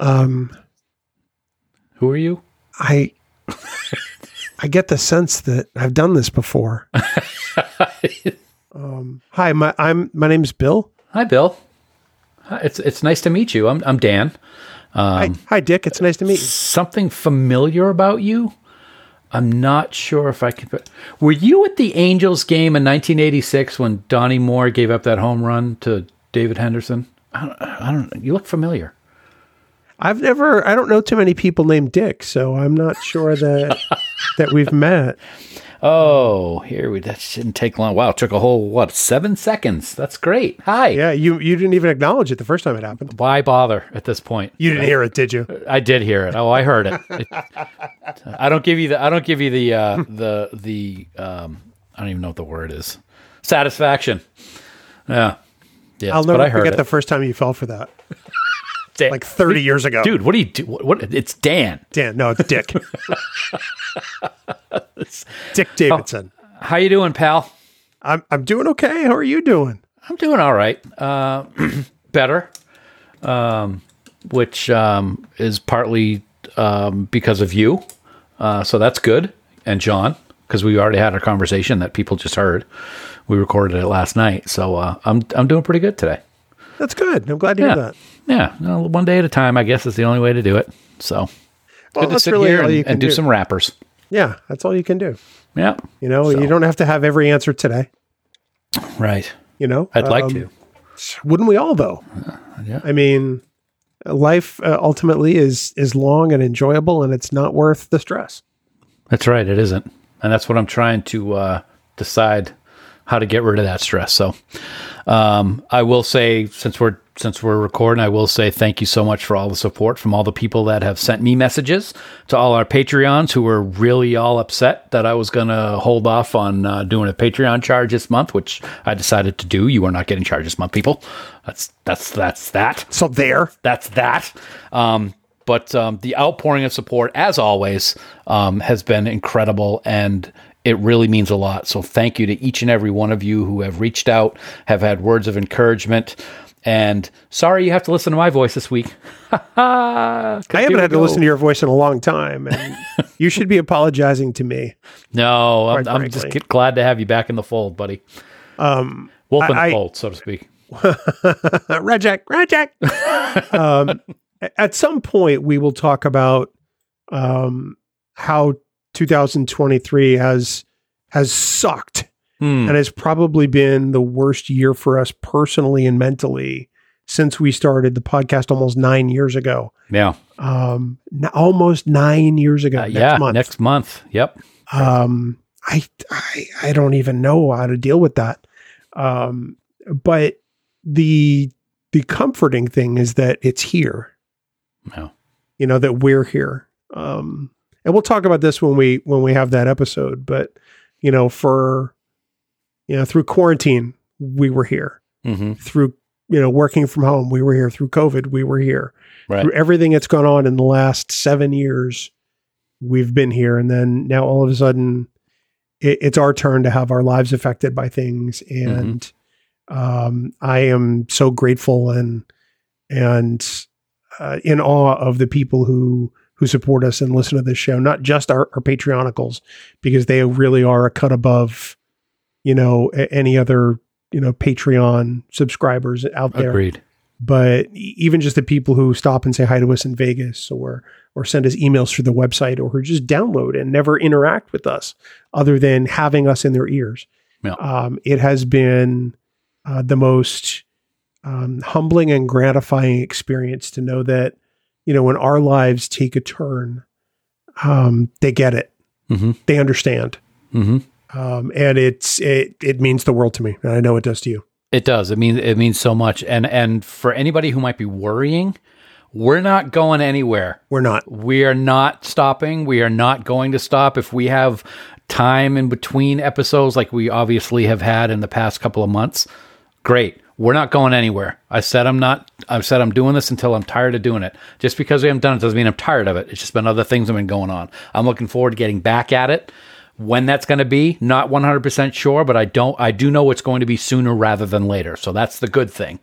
Um, Who are you? I I get the sense that I've done this before. um, hi, my I'm my name's Bill. Hi, Bill. Hi, It's it's nice to meet you. I'm I'm Dan. hi, hi, Dick. It's nice to meet you. Something familiar about you. I'm not sure if I could. Were you at the Angels game in 1986 when Donnie Moore gave up that home run to David Henderson? I don't. I don't you look familiar. I've never. I don't know too many people named Dick, so I'm not sure that that we've met. Oh, here we. That didn't take long. Wow, it took a whole what seven seconds. That's great. Hi. Yeah, you you didn't even acknowledge it the first time it happened. Why bother at this point? You didn't hear it, did you? I did hear it. Oh, I heard it. It- I don't give you the. I don't give you the. Uh, the the. Um, I don't even know what the word is. Satisfaction. Yeah. Yes, I'll but never I heard forget it. the first time you fell for that, Dan- like 30 years ago. dude. What do you do? What, what? It's Dan. Dan, no, it's Dick. Dick Davidson. How you doing, pal? I'm I'm doing okay. How are you doing? I'm doing all right. Uh, better, um, which um, is partly um, because of you. Uh, so that's good. And John, because we already had a conversation that people just heard. We recorded it last night, so uh, I'm I'm doing pretty good today. That's good. I'm glad to Yeah, hear that. Yeah. no, one day at a time, I guess is the only way to do it. So Well, good to that's sit really here and, you can and do, do. some rappers. Yeah, that's all you can do. Yeah, You know, So- you don't have to have every answer today. right. You know, I'd like Um, to. Wouldn't we all, though? yeah. I mean, life uh, ultimately is is long and enjoyable, and it's not worth the stress. That's right. It isn't, and that's what I'm trying to uh, decide how to get rid of that stress. So, um, I will say, since we're since we're recording, I will say thank you so much for all the support from all the people that have sent me messages to all our Patreons who were really all upset that I was going to hold off on uh, doing a Patreon charge this month, which I decided to do. You are not getting charged this month, people. That's that's that's that So there, that's that. Um, but um, the outpouring of support, as always, um, has been incredible, and it really means a lot. So thank you to each and every one of you who have reached out, have had words of encouragement. And sorry you have to listen to my voice this week. I haven't had to listen to your voice in a long time, and you should be apologizing to me. No, I'm, I'm just glad to have you back in the fold, buddy. Um, Wolf in I- the fold, so to speak. Reject, reject. um, at some point, we will talk about um, how 2023 has has sucked Hmm. and has probably been the worst year for us personally and mentally since we started the podcast almost nine years ago. Yeah, Um, n- almost nine years ago. Uh, next yeah. month. Next month. Yep. um I, I i don't even know how to deal with that um but the the comforting thing is that it's here No. you know that we're here um and we'll talk about this when we when we have that episode but you know for you know through quarantine we were here hmm through you know working from home we were here through covid we were here Right. through everything that's gone on in the last seven years, we've been here. And then now all of a sudden, it, it's our turn to have our lives affected by things. And um, I am so grateful and and uh, in awe of the people who who support us and listen to this show, not just our, our Patreonicals, because they really are a cut above, you know, any other you know Patreon subscribers out there Agreed. but even just the people who stop and say hi to us in Vegas or or send us emails through the website or who just download and never interact with us other than having us in their ears. Yeah. Um, it has been uh, the most um, humbling and gratifying experience to know that you know when our lives take a turn, um, they get it, hmm they understand, hmm um, and it's it it means the world to me, and I know it does to you. It does. It means it means so much. And and for anybody who might be worrying, we're not going anywhere. We're not. We are not stopping. We are not going to stop. If we have time in between episodes, like we obviously have had in the past couple of months, great. We're not going anywhere. I said I'm not. I've said I'm doing this until I'm tired of doing it. Just because we haven't done it doesn't mean I'm tired of it. It's just been other things that have been going on. I'm looking forward to getting back at it. When that's going to be, not 100% sure, but I don't. I do know it's going to be sooner rather than later. So that's the good thing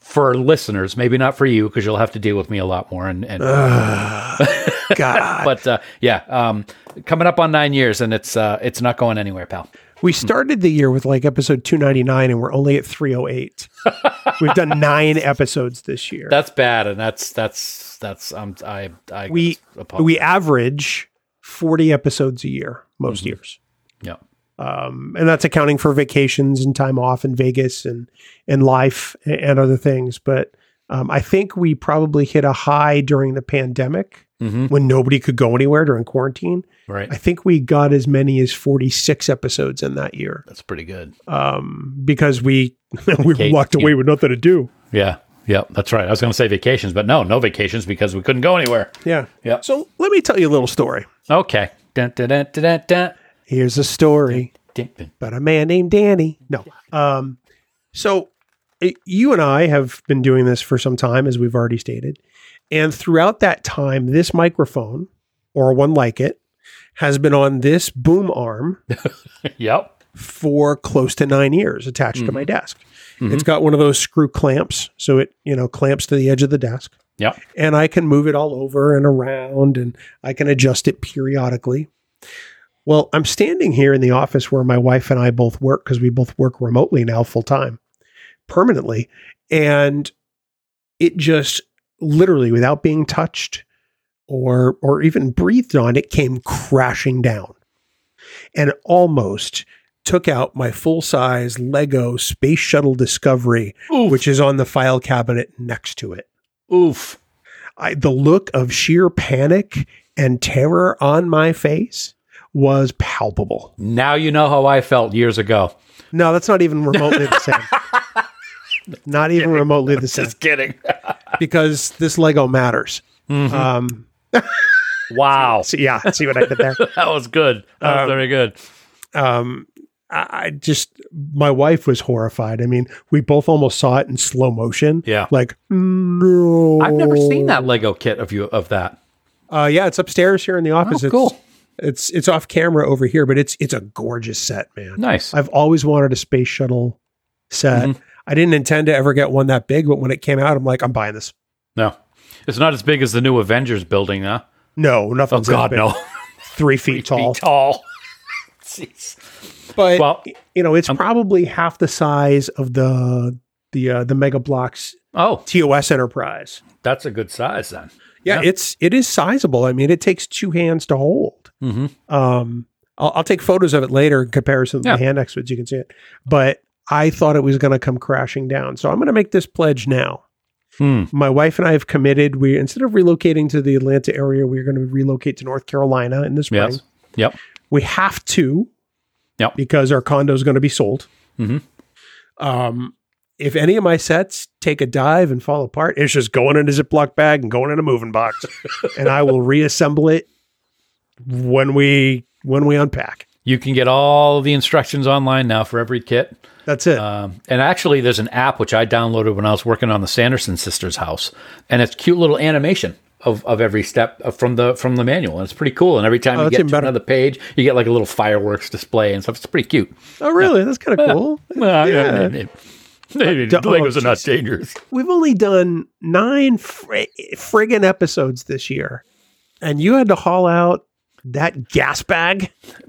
for listeners, maybe not for you because you'll have to deal with me a lot more. And, and God. but uh, yeah, um, coming up on nine years, and it's uh, it's not going anywhere, pal. We started the year with like episode 299 and we're only at 308. We've done nine episodes this year. That's bad, and that's that's that's um, I I we we average 40 episodes a year most years. yeah. um, and that's accounting for vacations and time off in Vegas and and life and, and other things. But um, I think we probably hit a high during the pandemic Mm-hmm. when nobody could go anywhere during quarantine. Right, I think we got as many as forty six episodes in that year that's pretty good. um, because we we Kate, walked away with nothing to do. Yeah, yeah, that's right. I was going to say vacations, but no, no vacations because we couldn't go anywhere. Yeah. Yeah. So let me tell you a little story. Okay. Dun, dun, dun. Here's a story. But a man named Danny. No. Um, so it, you and I have been doing this for some time, as we've already stated. And throughout that time, this microphone or one like it has been on this boom arm Yep. for close to nine years attached to my mm-hmm. desk. Mm-hmm. It's got one of those screw clamps. So it, you know, clamps to the edge of the desk Yep. and I can move it all over and around and I can adjust it periodically. Well, I'm standing here in the office where my wife and I both work because we both work remotely now full time, permanently. And it just literally without being touched or or even breathed on, it came crashing down and almost took out my full size Lego Space Shuttle Discovery, Oof. which is on the file cabinet next to it. Oof. I, the look of sheer panic and terror on my face was palpable. Now you know how I felt years ago. No, that's not even remotely the same. Not even remotely the same Just kidding. because this Lego matters. Um, wow. so yeah, see what I did there. That was good. That was Um, very good. Um, I, just, my wife was horrified. I mean, we both almost saw it in slow motion. Yeah. Like, no. I've never seen that Lego kit of you of that. Uh, yeah, it's upstairs here in the office. Oh, it's, cool. It's it's off camera over here, but it's it's a gorgeous set, man. Nice. I've always wanted a space shuttle set. Mhm. I didn't intend to ever get one that big, but when it came out, I'm like, I'm buying this. No. It's not as big as the new Avengers building, huh? No, Oh nothing. God, no. Three feet tall. Feet tall. Jeez. But Well, you know, it's I'm- probably half the size of the the uh, the Mega Bloks oh, TOS Enterprise. that's a good size then. Yeah, Yeah. it's it is sizable. I mean, it takes two hands to hold. Mm-hmm. Um, I'll, I'll take photos of it later in comparison to Yeah. the hand experts. You can see it, but I thought it was going to come crashing down. So I'm going to make this pledge now. Hmm. My wife and I have committed. We instead of relocating to the Atlanta area, we're going to relocate to North Carolina in the spring. Yes. Yep. We have to, Yep. because our condo is going to be sold. Mhm. Um, if any of my sets take a dive and fall apart, it's just going in a Ziploc bag and going in a moving box, and I will reassemble it when we when we unpack. You can get all the instructions online now for every kit. That's it. Um, and actually, there's an app which I downloaded when I was working on the Sanderson sisters' house, and it's cute little animation of, of every step from the from the manual, and it's pretty cool. And every time Oh, you get to better. another page, you get like a little fireworks display and stuff. It's pretty cute. oh, really? That's kind of cool. Well, Yeah. yeah. Maybe Oh, Legos are not dangerous. We've only done nine fr- friggin' episodes this year, and you had to haul out that gas bag.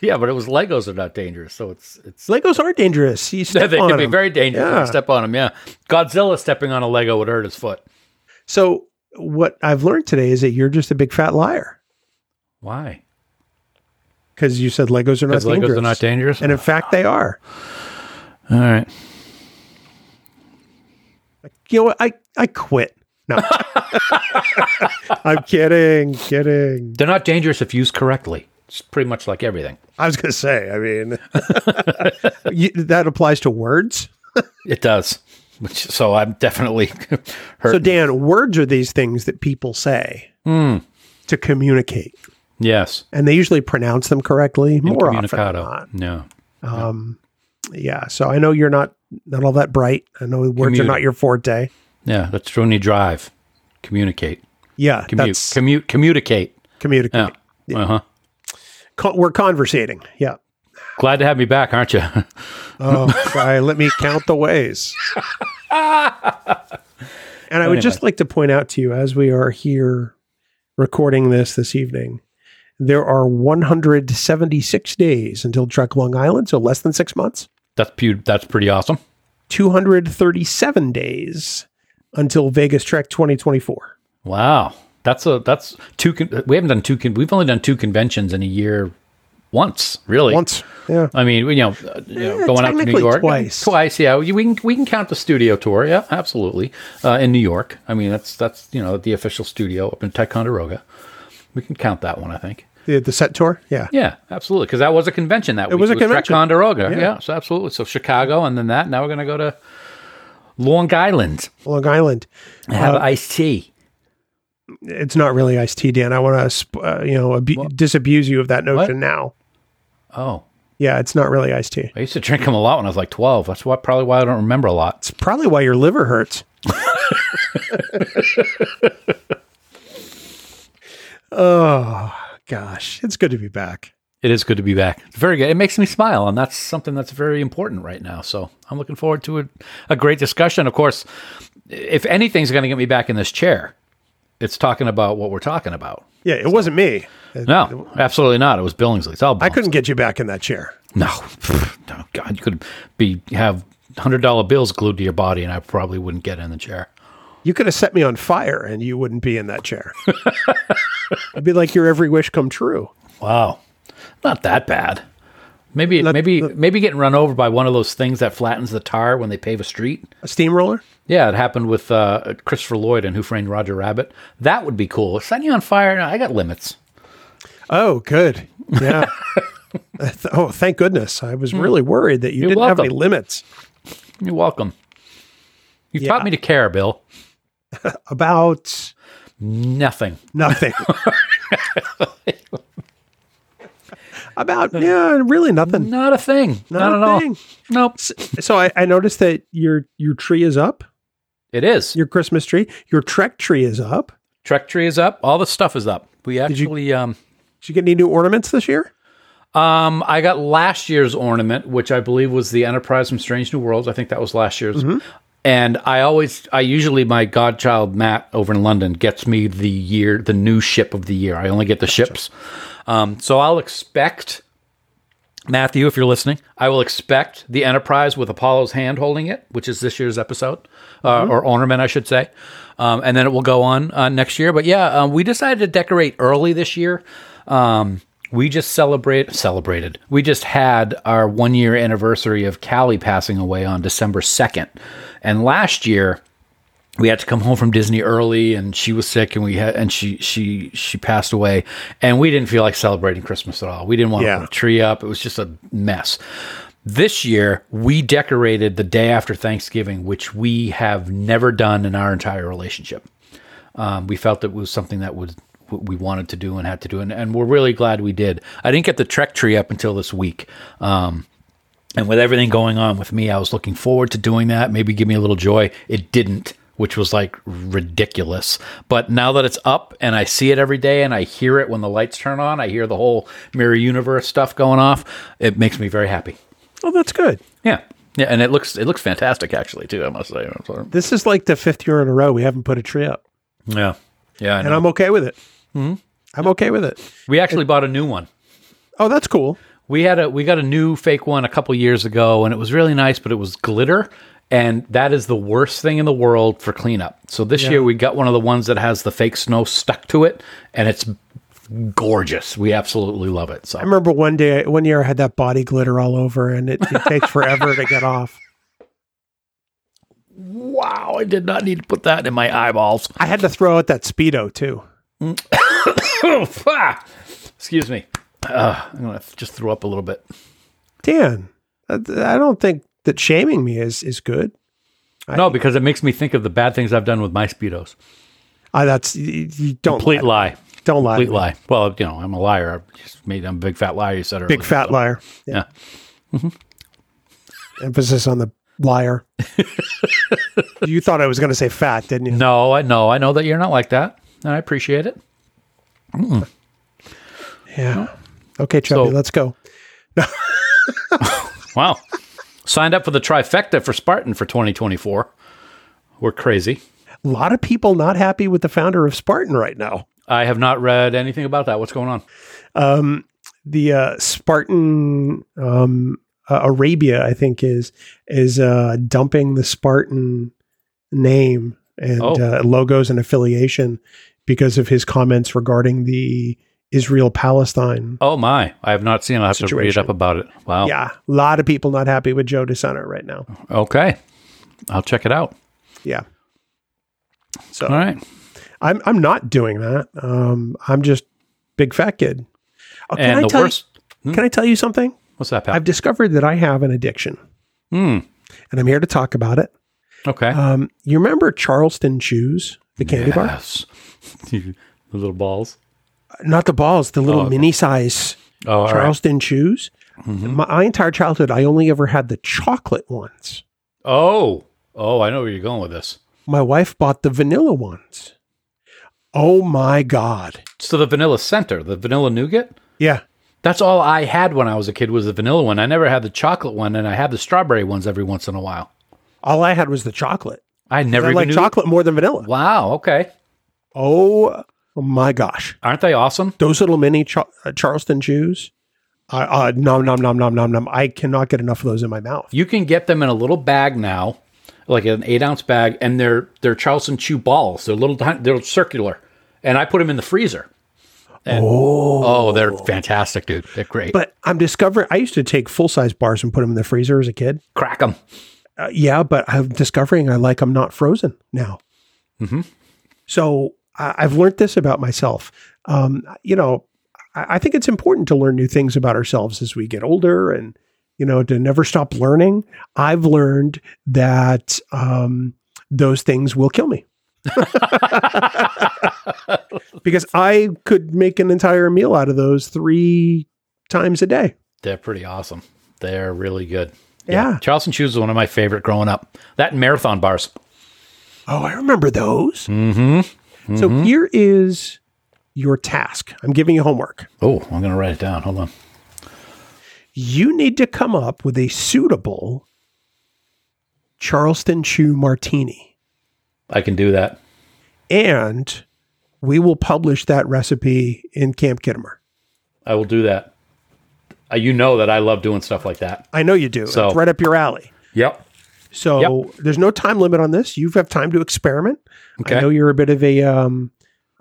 yeah, but it was Legos are not dangerous, so it's it's Legos are dangerous. You step they on can be very dangerous. Yeah. You step on them, yeah. Godzilla stepping on a Lego would hurt his foot. So what I've learned today is that you're just a big fat liar Why? because you said Legos are not Legos dangerous, are not dangerous. and in fact they are. All right. You know what? I I quit. No, I'm kidding, kidding. They're not dangerous if used correctly. It's pretty much like everything. I was going to say. I mean, you, that applies to words. It does. Which so I'm definitely hurt. So Dan, words are these things that people say Hmm. to communicate. yes. and they usually pronounce them correctly more often than not. No. Um, yeah, so I know you're not not all that bright. I know words are not your forte. Yeah, that's when you drive. Communicate. Yeah, Commute. that's Commute. Communicate. communicate. Yeah. Uh huh. Con- we're conversating. Yeah. Glad to have me back, aren't you? Oh, sorry. Let me count the ways. And I would just like to point out to you, as we are here recording this this evening, there are 176 days until Trek Long Island, so less than six months. That's pu- that's pretty awesome. 237 days until Vegas Trek 2024. Wow, that's a that's two. Con- we haven't done two. Con- we've only done two conventions in a year. Once, really. Once, yeah. I mean, you know, uh, you know Eh, going out to New York twice. Twice, yeah. We we can we can count the studio tour. Yeah, absolutely. Uh, in New York, I mean, that's that's you know the official studio up in Ticonderoga. We can count that one, I think. The, the set tour, yeah. Yeah, absolutely, because that was a convention that week. was a convention. Ticonderoga. Yeah. Yeah. so absolutely. So Chicago, and then that. Now we're going to go to Long Island Long Island. and have Uh, iced tea. It's not really iced tea, Dan. I want to, uh, you know, abu- disabuse you of that notion now. Oh, Yeah, it's not really iced tea. I used to drink them a lot when I was like twelve. That's why probably why I don't remember a lot. It's probably why your liver hurts. oh gosh, it's good to be back. It is good to be back. Very good. It makes me smile, and that's something that's very important right now. So I'm looking forward to a, a great discussion. Of course, if anything's going to get me back in this chair, it's talking about what we're talking about. Yeah, it wasn't me. No, absolutely not. It was Billingsley. It's all I couldn't get you back in that chair. No, no, God, you could be have hundred dollar bills glued to your body, and I probably wouldn't get in the chair. You could have set me on fire, and you wouldn't be in that chair. It'd be like your every wish come true. Wow, not that bad. Maybe, Let- maybe, maybe getting run over by one of those things that flattens the tar when they pave a street. A steamroller. Yeah, it happened with uh, Christopher Lloyd and Who Framed Roger Rabbit. That would be cool. Setting you on fire, I got limits. Oh, good. Yeah. oh, thank goodness. I was really worried that you You're didn't have any limits You're welcome. You Yeah. taught me to care, Bill. about Nothing. nothing. about yeah, really nothing. Not a thing. Not, Not at a all. thing. Nope. So I, I noticed that your your tree is up. It is. Your Christmas tree. Your Trek tree is up. Trek tree is up. All the stuff is up. We you- actually, um, Did you get any new ornaments this year? um, I got last year's ornament, which I believe was the Enterprise from Strange New Worlds. I think that was last year's. And I always, I usually, my godchild Matt over in London gets me the year, the new ship of the year. I only get the ships. Um, so I'll expect Matthew, if you're listening, I will expect the Enterprise with Apollo's hand holding it, which is this year's episode uh, or ornament, I should say, um, and then it will go on uh, next year. But yeah, um, we decided to decorate early this year. Um, we just celebrate celebrated. We just had our one year anniversary of Callie passing away on December second, and last year we had to come home from Disney early and she was sick and we had and she she she passed away and we didn't feel like celebrating Christmas at all. We didn't want Yeah. to put a tree up. It was just a mess. This year we decorated the day after Thanksgiving, which we have never done in our entire relationship. Um, we felt it was something that what we wanted to do and had to do, and, and we're really glad we did. I didn't get the Trek tree up until this week. Um, and with everything going on with me, I was looking forward to doing that. Maybe give me a little joy. It didn't, which was like ridiculous. But now that it's up and I see it every day and I hear it when the lights turn on, I hear the whole mirror universe stuff going off. It makes me very happy. Oh, that's good. Yeah, yeah, and it looks it looks fantastic actually too. I must say. This is like the fifth year in a row we haven't put a tree up, Yeah, yeah. I and. I'm okay with it. I'm okay with it. we actually bought a new one. Oh, that's cool. We had a we got a new fake one a couple years ago, and it was really nice, but it was glitter, and that is the worst thing in the world for cleanup. So this year we got one of the ones that has the fake snow stuck to it, and it's gorgeous. We absolutely love it. So I remember one day, one year, I had that body glitter all over, and it, it takes forever to get off. wow, I did not need to put that in my eyeballs. I had to throw out that speedo too. Ah! excuse me. Uh, I'm gonna just throw up a little bit. Dan, I I don't think that shaming me is is good. no, because it makes me think of the bad things I've done with my speedos. I, that's you, you don't Complete lie. lie. Don't lie. Complete lie. Well, you know, I'm a liar. I just made I'm a big fat liar. You said earlier. Big fat so- liar. Yeah. Emphasis on the liar. you thought I was going to say fat, didn't you? No, I know. I know that you're not like that. And I appreciate it. Yeah. Okay, Chubby, So- let's go. Wow. Signed up for the trifecta for Spartan for 2024. We're crazy. A lot of people not happy with the founder of Spartan right now. I have not read anything about that. What's going on? Um, the uh, Spartan um, uh, Arabia, I think, is is uh, dumping the Spartan name and Oh. uh, logos and affiliation because of his comments regarding the Israel Palestine. Oh my! I have not seen. it. I have to read up about it. Wow. Yeah, a lot of people not happy with Joe DeSena right now. Okay. I'll check it out. Yeah. So All right. I'm I'm not doing that. Um, I'm just big fat kid. Oh, can and I the tell worst. You, can I tell you something? What's that, pal? I've discovered that I have an addiction, Hmm. and I'm here to talk about it. Okay. Um, you remember Charleston Chews, the candy bar? yes. the little balls. Not the balls, the little Oh, mini size Oh, all right. Charleston Chews. Mhm. My, my entire childhood, I only ever had the chocolate ones. Oh. Oh, I know where you're going with this. My wife bought the vanilla ones. Oh my god! So the vanilla center, the vanilla nougat. Yeah, That's all I had when I was a kid was the vanilla one. I never had the chocolate one, and I had the strawberry ones every once in a while. all I had was the chocolate. I never I like chocolate more than vanilla. Wow. Okay. Oh my gosh! Aren't they awesome? those little mini Char- uh, Charleston Chews. Uh, uh, nom nom nom nom nom nom. I cannot get enough of those in my mouth. You can get them in a little bag now, like an eight ounce bag, and they're they're Charleston Chew balls. They're little, they're circular, and I put them in the freezer. And, oh. they're fantastic, dude. They're great. But I'm discovering. I used to take full size bars and put them in the freezer as a kid. Crack them. Uh, yeah, but I'm discovering I like I'm not frozen now. Mhm. So I, I've learned this about myself. Um, you know, I, I think it's important to learn new things about ourselves as we get older, and you know, to never stop learning. I've learned that um, those things will kill me. because I could make an entire meal out of those three times a day. They're pretty awesome. They're really good. Yeah. Charleston Chews was one of my favorite growing up. That and marathon bars. Oh, I remember those. Mm-hmm. So here is your task. I'm giving you homework. Oh, I'm gonna write it down. Hold on. You need to come up with a suitable Charleston Chew martini, I can do that. and we will publish that recipe in Camp Khitomer. I will do that. Uh, you know that I love doing stuff like that. I know you do. So- it's right up your alley. Yep. So there's no time limit on this. You have time to experiment. Okay. I know you're a bit of a um,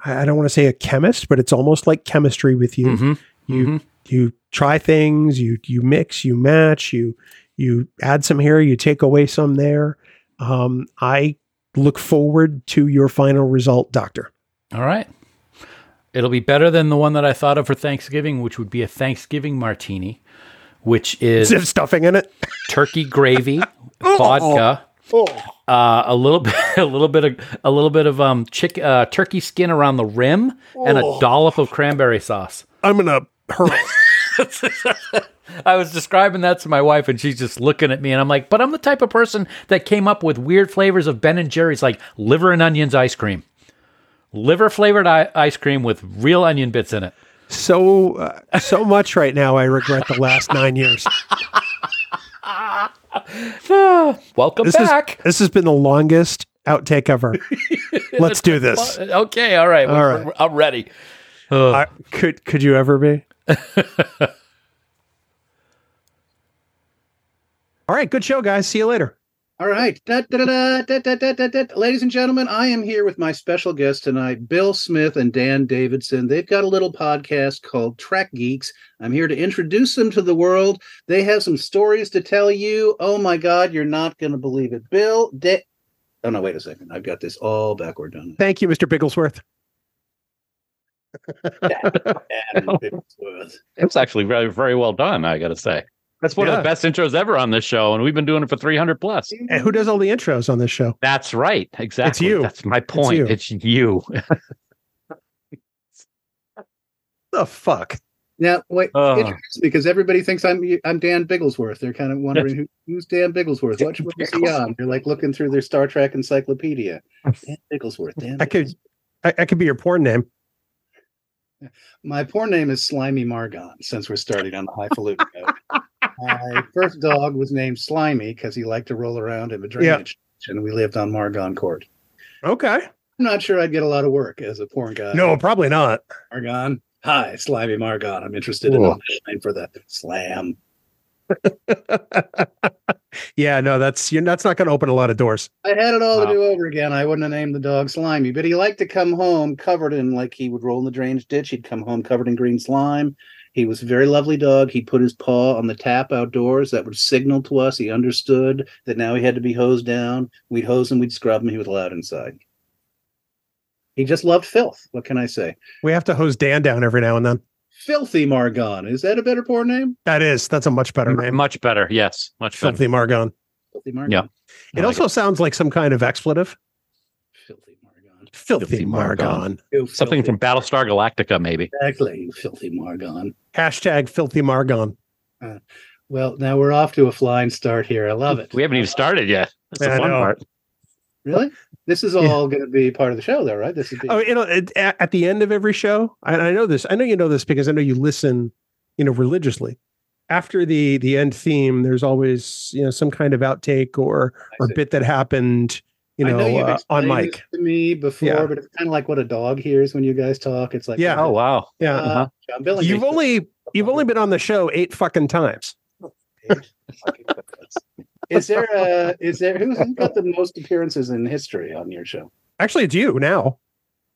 I don't want to say a chemist, but it's almost like chemistry with you. Mhm. You Mhm. you try things, you you mix, you match, you you add some here, you take away some there. Um, I look forward to your final result, Doctor. All right. It'll be better than the one that I thought of for Thanksgiving, which would be a Thanksgiving martini, which is stuffing in it? turkey gravy, vodka, uh, a little bit, a little bit of, a little bit of um, chick, uh, turkey skin around the rim, and a dollop of cranberry sauce. I'm gonna hurl. I was describing that to my wife, and she's just looking at me, and I'm like, "But I'm the type of person that came up with weird flavors of Ben and Jerry's, like liver and onions ice cream, liver flavored I- ice cream with real onion bits in it." so uh, so much right now. I regret the last nine years. Welcome This back. is this has been the longest outtake ever. Let's do this. okay, all right, All we're- right. we're- I'm ready. I, could could you ever be? All right, good show, guys. See you later. All right. Da, da, da, da, da, da, da, da. Ladies and gentlemen, I am here with my special guests tonight, Bill Smith and Dan Davidson. They've got a little podcast called Trek Geeks. I'm here to introduce them to the world. They have some stories to tell you. Oh my God, you're not going to believe it. Bill, da- oh no, wait a second. I've got this all backward done. Thank you, Mr. Bigglesworth. Dan Bigglesworth. It's actually very, very well done. I got to say, that's one of the best intros ever on this show, and we've been doing it for 300 plus. And who does all the intros on this show? That's right. Exactly. It's you. That's my point. you. It's you. The fuck? Now, wait, Uh. because everybody thinks I'm I'm Dan Bigglesworth. They're kind of wondering who, who's Dan Bigglesworth. What what is he on? You're like looking through their Star Trek encyclopedia. Dan Bigglesworth. Dan. I could I, I could be your porn name. My porn name is Slimy Margon. Since we're starting on the highfalutin note, my first dog was named Slimy because he liked to roll around in the drainage. Ditch, and we lived on Margon Court. Okay. I'm not sure I'd get a lot of work as a porn guy. No, probably not. Margon. Hi, Slimy Margon. I'm interested in Cool. auditioning for the slam. yeah, no, that's you're that's not going to open a lot of doors. I had it all Wow. to do over again. I wouldn't have named the dog Slimy, but he liked to come home covered in like he would roll in the drainage ditch. He'd come home covered in green slime. He was a very lovely dog. He'd put his paw on the tap outdoors. That would signal to us he understood that now he had to be hosed down. We'd hose him, we'd scrub him. He was allowed inside. He just loved filth. What can I say? We have to hose Dan down every now and then. Filthy Margon. Is that a better porn name? That is that's a much better name. Much better. Yes, much better. Filthy Margon. Filthy Margon. Yeah. It like also sounds like some kind of expletive. Filthy Margon. Filthy, Filthy Margon. Margon. Something filthy- from Battlestar Galactica, maybe. Exactly, filthy Margon. Hashtag filthy Margon. Uh, well, now we're off to a flying start here. I love it. We haven't even started yet. That's Yeah, the fun part. Really? This is all going to be part of the show, though, right? This is. Oh, you know, at, at at the end of every show, I, I know this. I know you know this because I know you listen, you know, religiously. After the the end theme, there's always you know some kind of outtake or or bit that happened, you I know, you've uh, on mic. to me before, Yeah. but it's kind of like what a dog hears when you guys talk. It's like, Yeah. Oh wow. Yeah, uh, John Billings. you've only you've only been on the show eight fucking times. Is there a is there who's who's got the most appearances in history on your show? Actually, it's you now.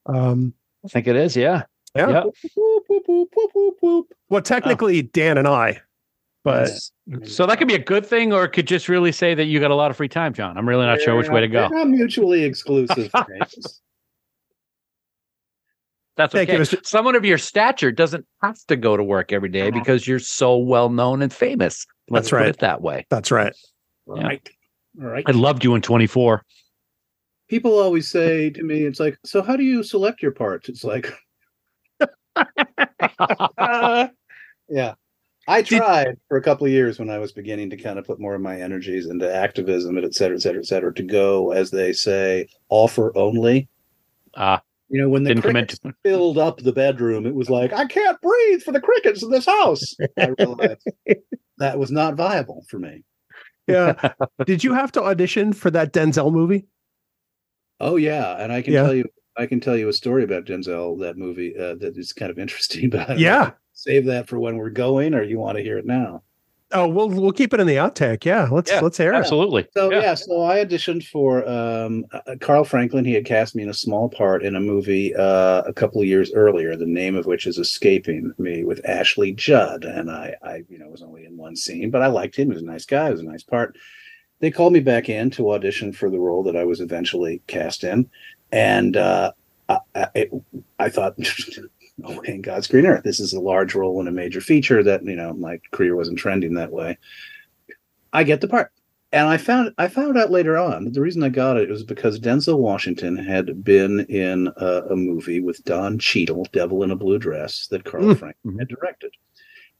Um, I think it is. Yeah. yeah. Whoop. Well, technically, Dan and I, but So that could be a good thing, or it could just really say that you got a lot of free time, John. I'm really not sure which way to go. Not mutually exclusive things. That's Thank okay. you, Someone of your stature doesn't have to go to work every day uh-huh. because you're so well known and famous. Let's That's put right. it that way. that's right. Yeah. Right. I loved you in 24. People always say to me, it's like, so how do you select your parts? It's like, uh, yeah. I tried for a couple of years when I was beginning to kind of put more of my energies into activism and et cetera, et cetera, et cetera, to go, as they say, offer only. Ah, You know, when the didn't come crickets into filled up the bedroom, it was like, I can't breathe for the crickets in this house. I realized that was not viable for me. Yeah. Did you have to audition for that Denzel movie? Oh yeah, and I can Yeah. tell you, I can tell you a story about Denzel that movie uh, that is kind of interesting. But I know Yeah. Save that for when we're going, or you want to hear it now? Oh, we'll we'll keep it in the outtake. Yeah, let's Yeah, let's hear it. absolutely. So yeah. Yeah. so I auditioned for um, uh, Carl Franklin. He had cast me in a small part in a movie uh, a couple of years earlier, the name of which is escaping me, with Ashley Judd. And I, I, you know, was only in one scene, but I liked him. He was a nice guy. It was a nice part. They called me back in to audition for the role that I was eventually cast in, and uh, I, I, it, I thought. Oh, in God's green earth, this is a large role and a major feature that you know my career wasn't trending that way. I get the part and I found I found out later on that the reason I got it was because Denzel Washington had been in a, a movie with Don Cheadle, Devil in a Blue Dress, that Carl Mm. Franklin had directed.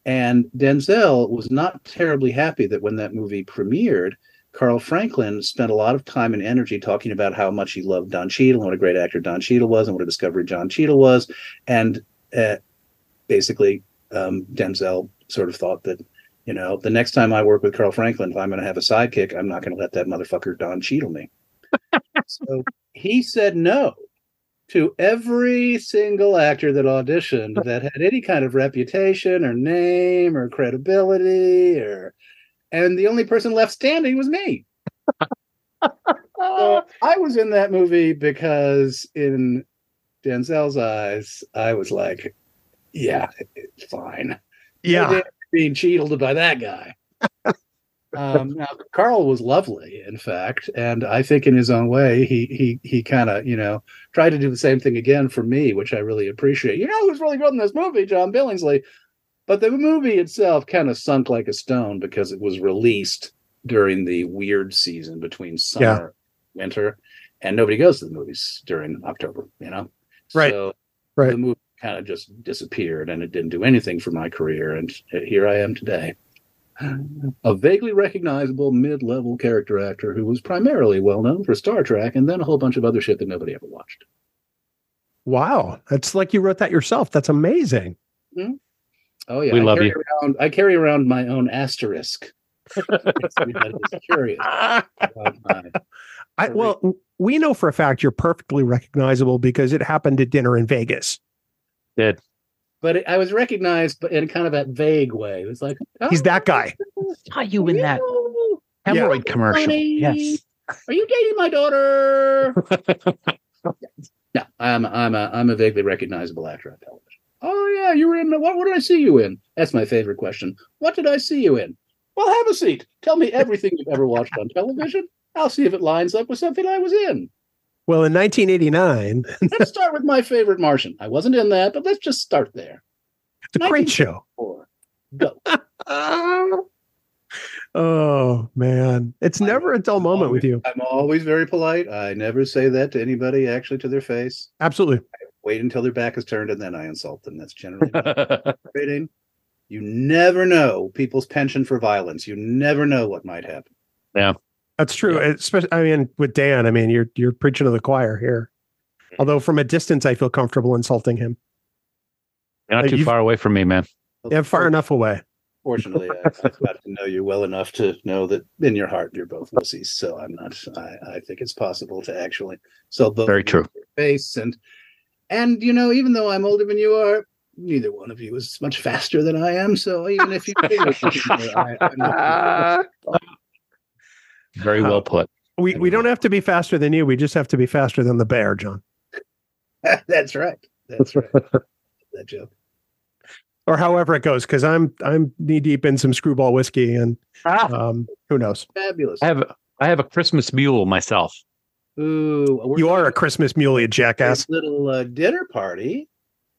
And Denzel was not terribly happy that when that movie premiered, Carl Franklin spent a lot of time and energy talking about how much he loved Don Cheadle and what a great actor Don Cheadle was and what a discovery John Cheadle was. And uh, basically, um, Denzel sort of thought that you know, the next time I work with Carl Franklin, if I'm going to have a sidekick, I'm not going to let that motherfucker Don Cheadle me. so he said no to every single actor that auditioned that had any kind of reputation or name or credibility or and the only person left standing was me. so I was in that movie because in Denzel's eyes, I was like, yeah, it's fine Yeah. being cheated by that guy. um, now, Carl was lovely, in fact, and I think in his own way, he he he kind of you know tried to do the same thing again for me, which I really appreciate. You know who's really good in this movie, John Billingsley, but the movie itself kind of sunk like a stone because it was released during the weird season between summer, winter, and nobody goes to the movies during October. You know, Right. So Right. the movie kind of just disappeared and it didn't do anything for my career. And here I am today. A vaguely recognizable mid level character actor who was primarily well known for Star Trek and then a whole bunch of other shit that nobody ever watched. Wow. That's like you wrote that yourself. That's amazing. Hmm? Oh, yeah. We I love you. Around, I carry around my own asterisk. Makes me that is curious about my I, well, we know for a fact you're perfectly recognizable because it happened at dinner in Vegas. Did But it, I was recognized, but in kind of that vague way. It was like He's oh, that guy. saw you in that "Oh, hemorrhoid commercial? honey, Yes. Are you dating my daughter? no, I'm I'm a I'm a vaguely recognizable actor on television. Oh yeah, you were in what? What did I see you in? That's my favorite question. What did I see you in? Well, have a seat. Tell me everything you've ever watched on television. I'll see if it lines up with something I was in. Well, in 1989, Let's start with my favorite Martian. I wasn't in that, but let's just start there. it's a great show. Go. Oh man, it's never a dull moment with you. I'm always very polite. I never say that to anybody, actually, to their face. Absolutely. Wait until their back is turned and then I insult them. That's generally rating. You never know people's penchant for violence. You never know what might happen. That's true. Especially, I mean, with Dan, I mean, you're you're preaching to the choir here. Although from a distance, I feel comfortable insulting him. You're not Uh, too far away from me, man. Yeah, far enough away. Fortunately, I- I've got to know you well enough to know that in your heart you're both wussies. So I'm not. I, I think it's possible to actually sell both. Very true. to Face and and you know, even though I'm older than you are, neither one of you is much faster than I am. So even if you, I, I'm not- Very well put. We we don't have to be faster than you. We just have to be faster than the bear, John. that's right. That's right. that joke. Or however it goes, because I'm I'm knee deep in some Skrewball whiskey, and Ah, um, who knows? Fabulous. I have I have a Christmas mule myself. Ooh, You are a Christmas mule, you jackass. little uh, dinner party.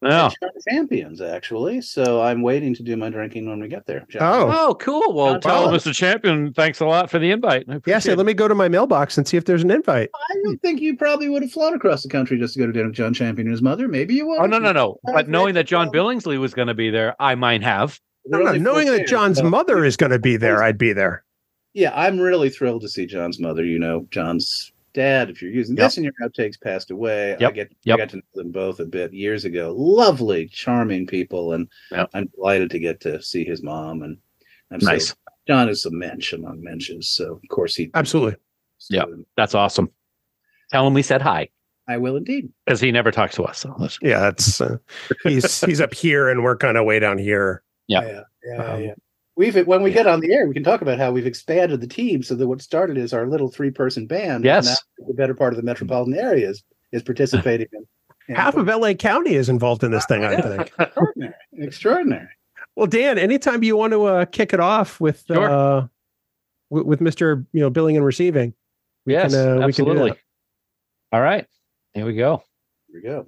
At Shark Champions, actually. So I'm waiting to do my drinking when we get there. John. Oh, oh, cool. Well, John tell Mr. Champion, thanks a lot for the invite. I yeah. appreciate So let me go to my mailbox and see if there's an invite. I don't think you probably would have flown across the country just to go to dinner with John Champion and his mother. Maybe you would. Oh no, no, no! Oh, But knowing that John. Billingsley was going to be there, I might have. No, no, knowing that John's mother is going to be there, I'd be there. Yeah, I'm really thrilled to see John's mother. You know, John's dad, if you're using Yep. this in your outtakes, passed away. I get Yep. I got to know them both a bit years ago. Lovely, charming people, and Yep. I'm delighted to get to see his mom. And I'm Nice. So, John is a mensch among mensches, so of course he Absolutely. Yeah, That's awesome. Tell him we said hi I will indeed. because he never talks to us. So Yeah, that's uh, he's he's up here and we're kind of way down here. Yeah. yeah, yeah, Um, yeah. We've when we get on the air, we can talk about how we've expanded the team so that what started as our little three person band, Yes. now the better part of the metropolitan area is, is participating in. in- Half of LA County is involved in this thing, I think. extraordinary, extraordinary. Well, Dan, anytime you want to uh, kick it off with Sure. uh, with, with Mister, you know, billing and receiving, yes, can, uh, we can do absolutely. that. All right, here we go. Here we go.